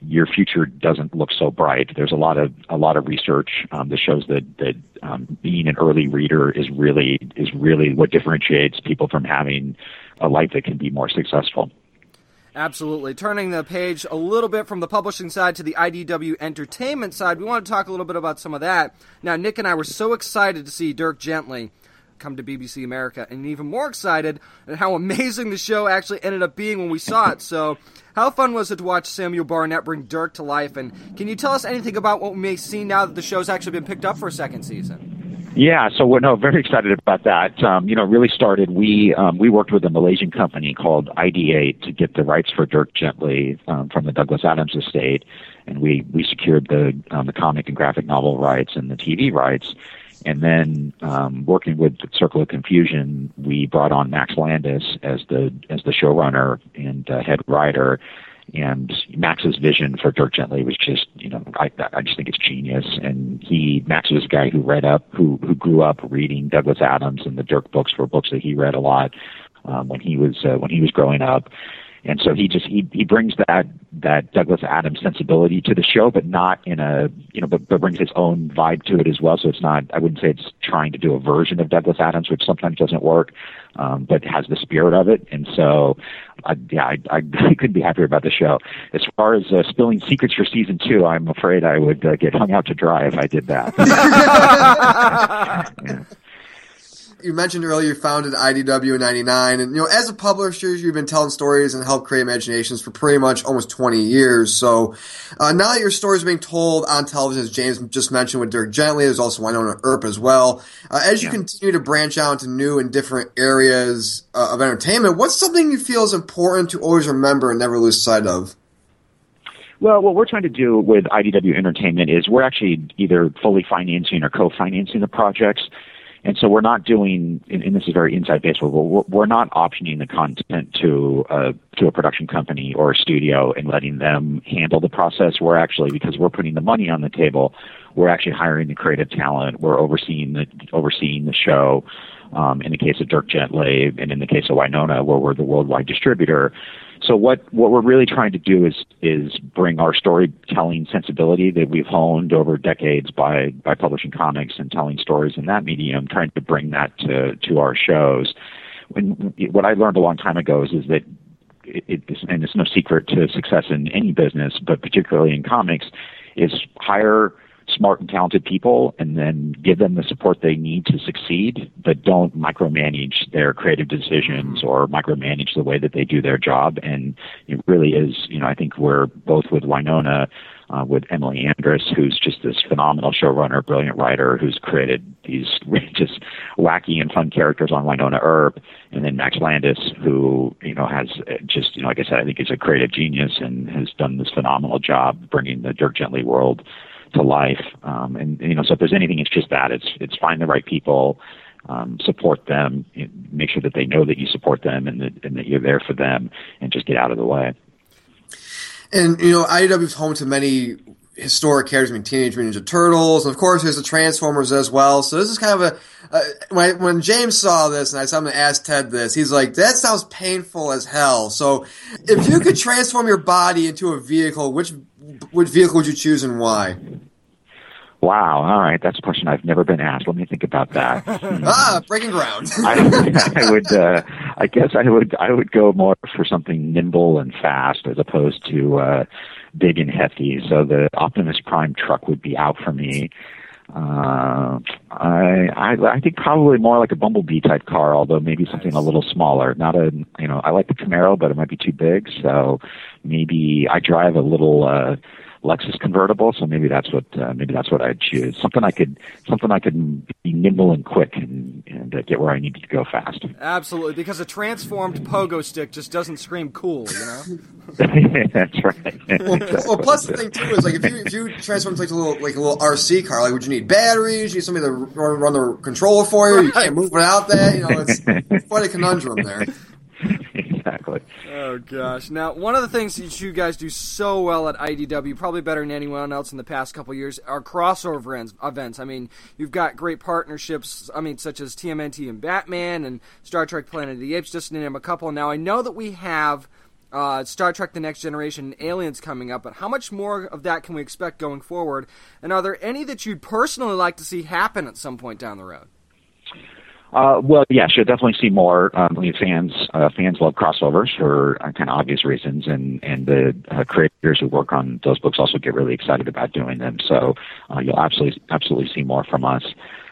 your future doesn't look so bright. There's a lot of a lot of research um, that shows that that um, being an early reader is really is really what differentiates people from having a life that can be more successful. Absolutely. Turning the page a little bit from the publishing side to the IDW entertainment side, we want to talk a little bit about some of that. Now, Nick and I were so excited to see Dirk Gently come to BBC America, and even more excited at how amazing the show actually ended up being when we saw it. So, how fun was it to watch Samuel Barnett bring Dirk to life? And can you tell us anything about what we may see now that the show's actually been picked up for a second season? Yeah, so we're no very excited about that. Um, you know, really started. We um, we worked with a Malaysian company called Ideate to get the rights for Dirk Gently um, from the Douglas Adams estate, and we we secured the um, the comic and graphic novel rights and the TV rights. And then um, working with Circle of Confusion, we brought on Max Landis as the as the showrunner and uh, head writer. And Max's vision for Dirk Gently was just, you know, I I just think it's genius. And he Max was a guy who read up, who who grew up reading Douglas Adams and the Dirk books were books that he read a lot um, when he was uh, when he was growing up and so he just he he brings that that Douglas Adams sensibility to the show, but not in a you know, but, but brings his own vibe to it as well. So it's not I wouldn't say it's trying to do a version of Douglas Adams, which sometimes doesn't work, um, but has the spirit of it. And so, I, yeah, I, I, I couldn't be happier about the show. As far as uh, spilling secrets for season two, I'm afraid I would uh, get hung out to dry if I did that. yeah you mentioned earlier you founded IDW in '99, and you know as a publisher you've been telling stories and helped create imaginations for pretty much almost 20 years. So uh, now that your stories are being told on television, as James just mentioned with Dirk Gently, there's also Wynonna Earp as well. Uh, as you yeah. continue to branch out into new and different areas uh, of entertainment, what's something you feel is important to always remember and never lose sight of? Well, what we're trying to do with IDW Entertainment is we're actually either fully financing or co-financing the projects. And so we're not doing, and this is very inside baseball, we're, we're not optioning the content to a, to a production company or a studio and letting them handle the process. We're actually, because we're putting the money on the table, we're actually hiring the creative talent. We're overseeing the, overseeing the show. Um, in the case of Dirk Gently and in the case of Wynonna, where we're the worldwide distributor. So what what we're really trying to do is is bring our storytelling sensibility that we've honed over decades by by publishing comics and telling stories in that medium, trying to bring that to to our shows. What I learned a long time ago is, is that it, it, and it's no secret to success in any business, but particularly in comics, is hire smart and talented people and then give them the support they need to succeed, but don't micromanage their creative decisions mm-hmm. or micromanage the way that they do their job. And it really is, you know, I think we're both with Wynonna, uh, with Emily Andras, who's just this phenomenal showrunner, brilliant writer, who's created these just wacky and fun characters on Wynonna Earp, and then Max Landis, who you know has just you know like I said, I think is a creative genius and has done this phenomenal job bringing the Dirk Gently world to life. Um, and you know, so if there's anything, it's just that it's it's find the right people, um, support them, make sure that they know that you support them and that and that you're there for them, and just get out of the way. And you know, IDW is home to many historic characters, I mean, Teenage Mutant Ninja Turtles, and of course, there's the Transformers as well. So this is kind of a uh, when I, when James saw this, and I saw him ask Ted this, he's like, "That sounds painful as hell." So, if you could transform your body into a vehicle, which which vehicle would you choose and why? Wow. All right. That's a question I've never been asked. Let me think about that. Hmm. ah, breaking ground. I, I would. Uh, I guess I would. I would go more for something nimble and fast as opposed to uh, big and hefty. So the Optimus Prime truck would be out for me. Uh, I, I I think probably more like a Bumblebee type car, although maybe something a little smaller. Not a you know I like the Camaro, but it might be too big. So maybe I drive a little. uh Lexus convertible, so maybe that's what uh, maybe that's what I'd choose. Something I could something I could be nimble and quick and, and uh, get where I needed to go fast. Absolutely, because a transformed pogo stick just doesn't scream cool, you know. that's right. Well, well, plus the thing too is like if you if you transform into like a little like a little RC car, like would you need batteries? You need somebody to run, run the controller for you. You can't move without that. You know, it's quite a conundrum there. exactly. Oh gosh! Now, one of the things that you guys do so well at IDW, probably better than anyone else in the past couple years, are crossover events. I mean, you've got great partnerships. I mean, such as TMNT and Batman and Star Trek: Planet of the Apes, just to name a couple. Now, I know that we have. Uh, Star Trek: The Next Generation, Aliens coming up, but how much more of that can we expect going forward? And are there any that you'd personally like to see happen at some point down the road? Uh, well, yeah, you'll definitely see more. Um, fans uh, fans love crossovers for uh, kind of obvious reasons, and and the uh, creators who work on those books also get really excited about doing them. So uh, you'll absolutely absolutely see more from us.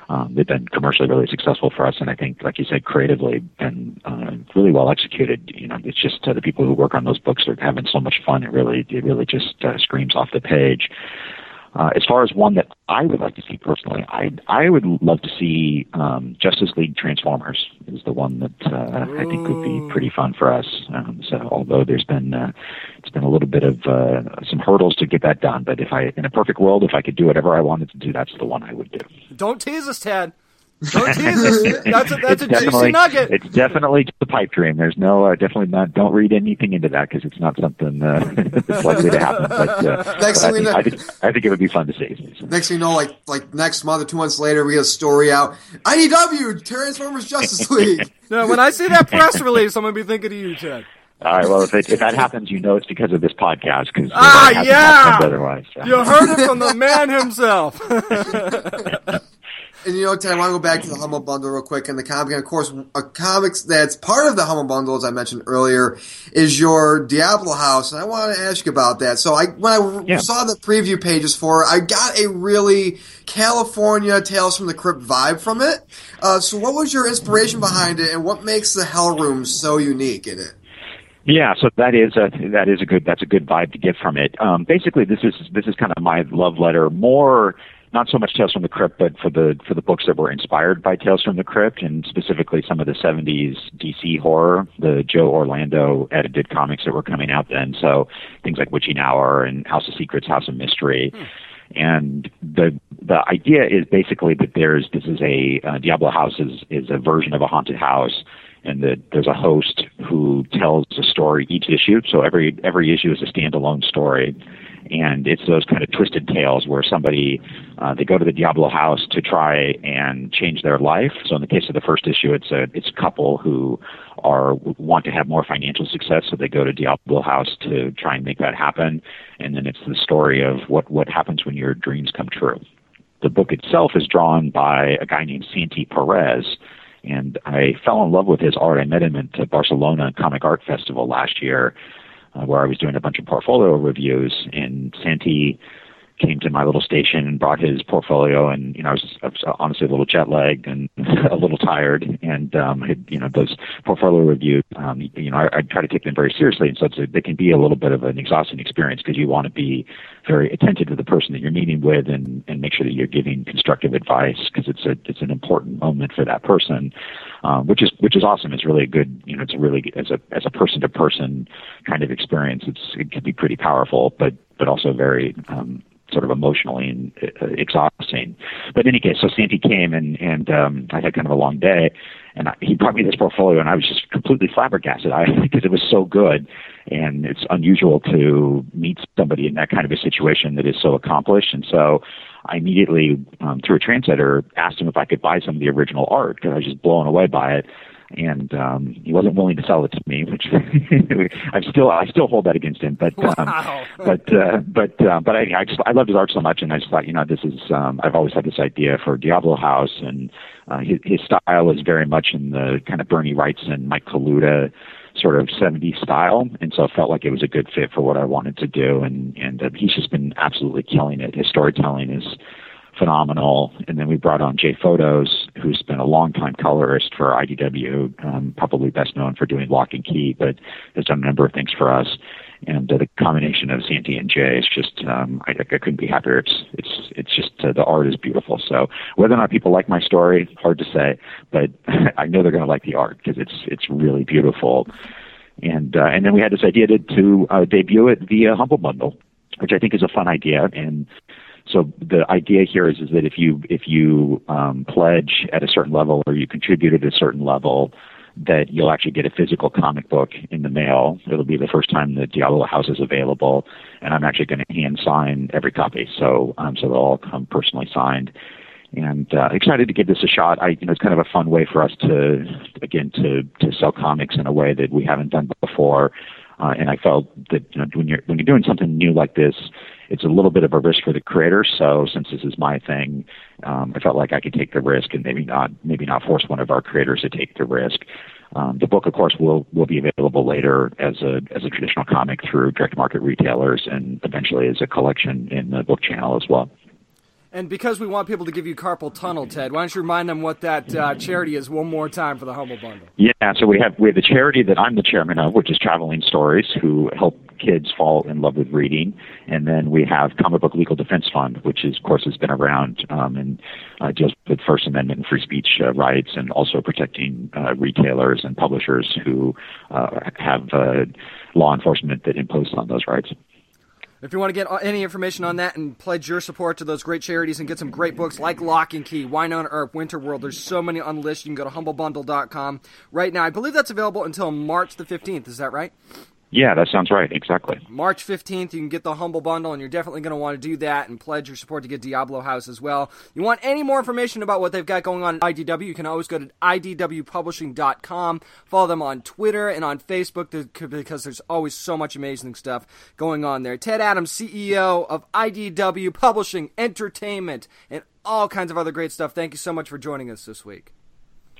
Um, they've been commercially really successful for us, and I think, like you said, creatively been uh, really well executed. You know, it's just uh, the people who work on those books are having so much fun. It really, it really just uh, screams off the page. Uh, as far as one that I would like to see personally, I I would love to see um, Justice League Transformers is the one that uh, I think would be pretty fun for us. Um, so although there's been uh, it's been a little bit of uh, some hurdles to get that done, but if I in a perfect world, if I could do whatever I wanted to do, that's the one I would do. Don't tease us, Ted. Don't tease us. That's a, that's it's a juicy nugget. It's definitely just a pipe dream. There's no, uh, definitely not. Don't read anything into that because it's not something uh, that's likely to happen. But, uh, Next but thing I, think, know- I think I think it would be fun to see. Next thing you know, like like next month or two months later, we get a story out. IDW Transformers Justice League. No, when I see that press release, I'm gonna be thinking of you, Ted. All right. Well, if, it, if that happens, you know it's because of this podcast. Because Ah, yeah! Otherwise, so. You heard it from the man himself. And you know, Ted, I want to go back to the Humble Bundle real quick. And the comic, and of course, a comics that's part of the Humble Bundle, as I mentioned earlier, is your Diablo House. And I want to ask you about that. So I, when I Yeah. saw the preview pages for it, I got a really California Tales from the Crypt vibe from it. Uh, so what was your inspiration behind it, and what makes the Hell Room so unique in it? Yeah, so that is a that is a good that's a good vibe to get from it. Um, basically, this is this is kind of my love letter, more not so much Tales from the Crypt, but for the for the books that were inspired by Tales from the Crypt, and specifically some of the '70s DC horror, the Joe Orlando edited comics that were coming out then. So things like Witching Hour and House of Secrets, House of Mystery. And the the idea is basically that there's this is a uh, Diablo House is is a version of a haunted house, and that there's a host who tells a story each issue. So every every issue is a standalone story, and it's those kind of twisted tales where somebody uh, they go to the Diablo house to try and change their life. So in the case of the first issue, it's a it's a couple who are want to have more financial success, so they go to Diablo house to try and make that happen. And then it's the story of what what happens when your dreams come true. The book itself is drawn by a guy named Santi Perez, and I fell in love with his art. I met him at the Barcelona Comic Art Festival last year, uh, where I was doing a bunch of portfolio reviews, and Santi came to my little station and brought his portfolio and you know I was, I was honestly a little jet lagged and a little tired and um had, you know those portfolio reviews um you know I, I try to take them very seriously and so it's a, they can be a little bit of an exhausting experience because you want to be very attentive to the person that you're meeting with and and make sure that you're giving constructive advice because it's a it's an important moment for that person um which is which is awesome it's really a good you know it's a really as a as a person to person kind of experience it's it can be pretty powerful but but also very um sort of emotionally and uh, exhausting. But in any case, so Santi came and and um, I had kind of a long day, and I, he brought me this portfolio, and I was just completely flabbergasted I because it was so good. and it's unusual to meet somebody in that kind of a situation that is so accomplished. And so I immediately, um, through a translator, asked him if I could buy some of the original art because I was just blown away by it. And um, he wasn't willing to sell it to me, which I still I still hold that against him. But um, Wow. but uh, but uh, but I, I just I loved his art so much, and I just thought you know this is um, I've always had this idea for Diablo House, and uh, his, his style is very much in the kind of Bernie Wrightson, Mike Kaluta sort of 70s style, and so I felt like it was a good fit for what I wanted to do, and and uh, he's just been absolutely killing it. His storytelling is phenomenal. And then we brought on Jay Fotos, who's been a longtime colorist for IDW, um, probably best known for doing Locke & Key, but has done a number of things for us. And uh, the combination of Santi and Jay is just, um, I, I couldn't be happier. It's, it's, it's just, uh, the art is beautiful. So whether or not people like my story, hard to say, but I know they're going to like the art because it's, it's really beautiful. And, uh, and then we had this idea to, to uh, debut it via Humble Bundle, which I think is a fun idea. And so the idea here is, is that if you if you um, pledge at a certain level or you contribute at a certain level, that you'll actually get a physical comic book in the mail. It'll be the first time the Diablo House is available, and I'm actually going to hand sign every copy. So um, so they'll all come personally signed. And uh, excited to give this a shot. I, you know, it's kind of a fun way for us to, again, to to sell comics in a way that we haven't done before. Uh, and I felt that you know, when you're when you're doing something new like this, it's a little bit of a risk for the creator. So since this is my thing, um, I felt like I could take the risk and maybe not maybe not force one of our creators to take the risk. Um, the book, of course, will will be available later as a as a traditional comic through direct market retailers and eventually as a collection in the book channel as well. And because we want people to give you carpal tunnel, Ted, why don't you remind them what that uh, charity is one more time for the Humble Bundle? Yeah, so we have we have the charity that I'm the chairman of, which is Traveling Stories, who help kids fall in love with reading, and then we have Comic Book Legal Defense Fund, which is, of course has been around um, and uh, deals with First Amendment and free speech uh, rights, and also protecting uh, retailers and publishers who uh, have uh, law enforcement that imposes on those rights. If you want to get uh, any information on that and pledge your support to those great charities and get some great books like Locke & Key, Wynonna Earp, Winter World, there's so many on the list. You can go to humblebundle.com right now. I believe that's available until March the 15th. Is that right? Yeah, that sounds right. Exactly. March 15th, you can get the Humble Bundle, and you're definitely going to want to do that and pledge your support to get Diablo House as well. You want any more information about what they've got going on at IDW, you can always go to IDWpublishing.com. Follow them on Twitter and on Facebook because there's always so much amazing stuff going on there. Ted Adams, CEO of IDW Publishing, Entertainment, and all kinds of other great stuff. Thank you so much for joining us this week.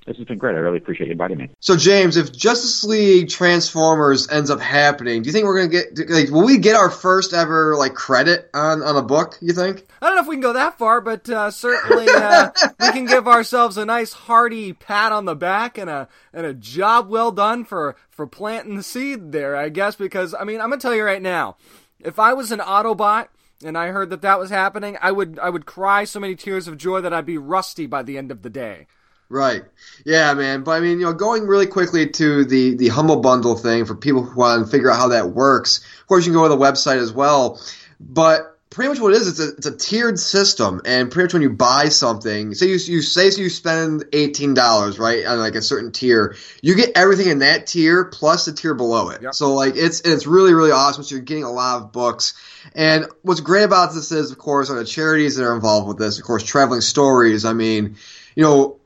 This has been great. I really appreciate you inviting me. So, James, if Justice League Transformers ends up happening, do you think we're gonna get? Like, will we get our first ever like credit on on a book? You think? I don't know if we can go that far, but uh, certainly uh, we can give ourselves a nice hearty pat on the back and a and a job well done for for planting the seed there. I guess because I mean I'm gonna tell you right now, if I was an Autobot and I heard that that was happening, I would I would cry so many tears of joy that I'd be rusty by the end of the day. Right. Yeah, man. But I mean, you know, going really quickly to the the humble bundle thing for people who want to figure out how that works. Of course, you can go to the website as well. But pretty much what it is, it's a it's a tiered system, and pretty much when you buy something, say you you say so you spend eighteen dollars, right, on like a certain tier, you get everything in that tier plus the tier below it. Yep. So like it's it's really really awesome. So you're getting a lot of books. And what's great about this is, of course, are the charities that are involved with this. Of course, traveling stories. I mean, you know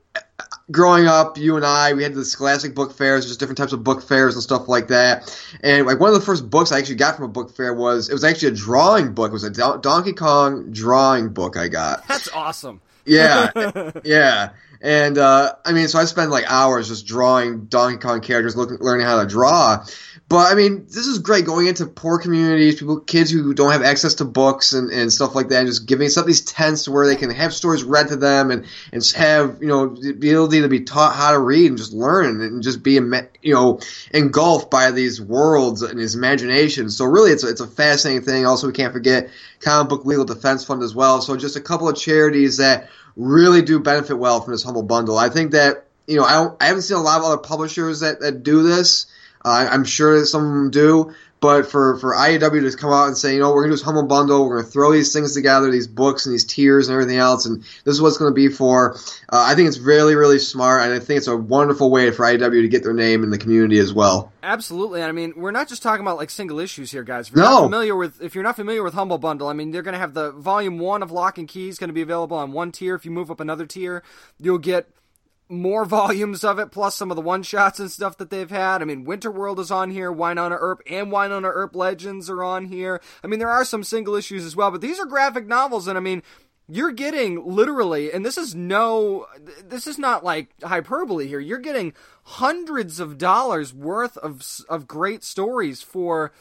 growing up, you and I, we had the Scholastic book fairs, just different types of book fairs and stuff like that. And like one of the first books I actually got from a book fair was it was actually a drawing book. It was a Don- Donkey Kong drawing book I got. That's awesome. Yeah, yeah. And uh, I mean, so I spend like hours just drawing Donkey Kong characters, looking, learning how to draw. But I mean, this is great going into poor communities, people, kids who don't have access to books and, and stuff like that, and just giving some these tents where they can have stories read to them and, and have, you know, the ability to be taught how to read and just learn and just be, you know, engulfed by these worlds and his imagination. So really, it's a, it's a fascinating thing. Also, we can't forget Comic Book Legal Defense Fund as well. So just a couple of charities that really do benefit well from this humble bundle. I think that, you know, I, I haven't seen a lot of other publishers that, that do this. Uh, I'm sure that some of them do. But for, for IDW to come out and say, you know, we're going to do this humble bundle, we're going to throw these things together, these books and these tiers and everything else, and this is what it's going to be for, uh, I think it's really, really smart, and I think it's a wonderful way for IDW to get their name in the community as well. Absolutely. I mean, we're not just talking about like single issues here, guys. If you're No. not familiar with if you're not familiar with Humble Bundle, I mean, they're going to have the volume 1 of Locke & Key is going to be available on one tier. If you move up another tier, you'll get more volumes of it plus some of the one shots and stuff that they've had. I mean, Winterworld is on here, Wynonna Earp and Wynonna Earp Legends are on here. I mean, there are some single issues as well, but these are graphic novels and I mean, you're getting literally, and this is no, this is not like hyperbole here. You're getting hundreds of dollars worth of of great stories for,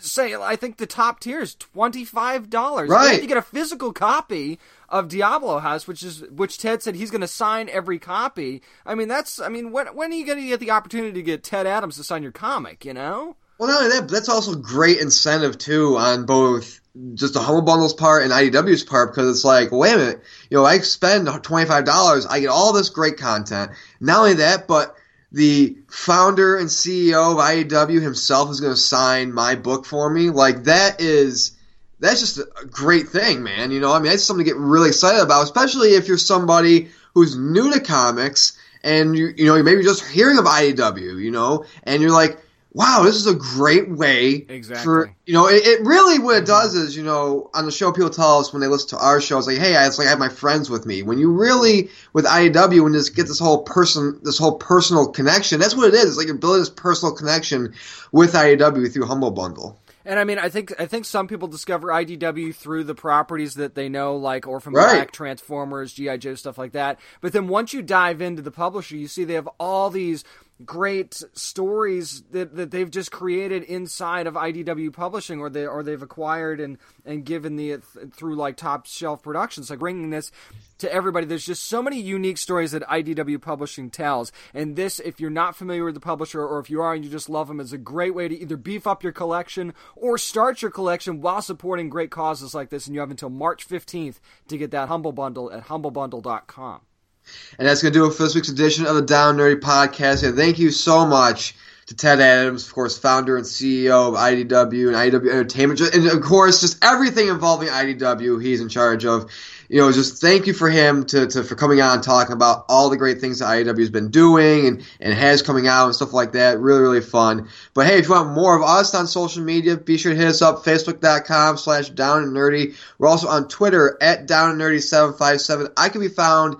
say, I think the top tier is twenty five dollars. Right. You get a physical copy of Diablo House, which is which Ted said he's going to sign every copy. I mean, that's, I mean, when when are you going to get the opportunity to get Ted Adams to sign your comic? You know. Well, not only that, but that's also great incentive too on both just the Humble Bundle's part and IDW's part because it's like, wait a minute, you know, I spend twenty five dollars, I get all this great content. Not only that, but the founder and CEO of IDW himself is going to sign my book for me. Like that is that's just a great thing, man. You know, I mean, that's something to get really excited about, especially if you're somebody who's new to comics and you you know, maybe just hearing of IDW, you know, and you're like, wow, this is a great way Exactly. for you know, it, it really what it does is, you know, on the show people tell us when they listen to our shows, like, hey, I, it's like I have my friends with me. When you really with IDW when just get this whole person this whole personal connection, that's what it is. It's like you're building this personal connection with IDW through Humble Bundle. And I mean, I think I think some people discover IDW through the properties that they know, like Orphan Right. Black, Transformers, GI Joe, stuff like that. But then once you dive into the publisher, you see they have all these great stories that, that they've just created inside of IDW publishing, or they or they've acquired and and given the through like top shelf productions, like bringing this to everybody. There's just so many unique stories that IDW Publishing tells. And this, if you're not familiar with the publisher, or if you are and you just love them, is a great way to either beef up your collection or start your collection while supporting great causes like this. And you have until March 15th to get that Humble Bundle at humblebundle.com. And that's going to do it for this week's edition of the Down Nerdy Podcast. And thank you so much to Ted Adams, of course, founder and CEO of IDW and IDW Entertainment. And of course, just everything involving IDW he's in charge of. You know, just thank you for him to, to for coming on and talking about all the great things that IDW has been doing and, and has coming out and stuff like that. Really, really fun. But hey, if you want more of us on social media, be sure to hit us up, facebook.com slash down and nerdy. We're also on Twitter at down and nerdy 757. I can be found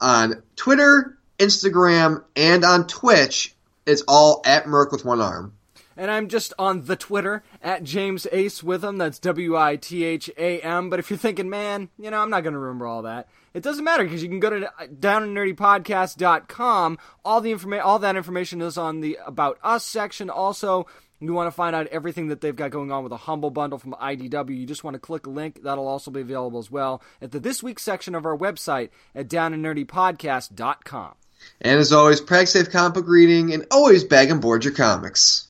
on Twitter, Instagram, and on Twitch. It's all at Merc with one arm. And I'm just on the Twitter at James Ace Witham. That's W I T H A M. But if you're thinking, man, you know, I'm not going to remember all that. It doesn't matter because you can go to uh, downandnerdypodcast.com. All the information, all that information is on the About Us section. Also, you want to find out everything that they've got going on with a humble bundle from IDW. You just want to click a link. That'll also be available as well at the This Week section of our website at downandnerdypodcast.com. And as always, practice safe comic reading and always bag and board your comics.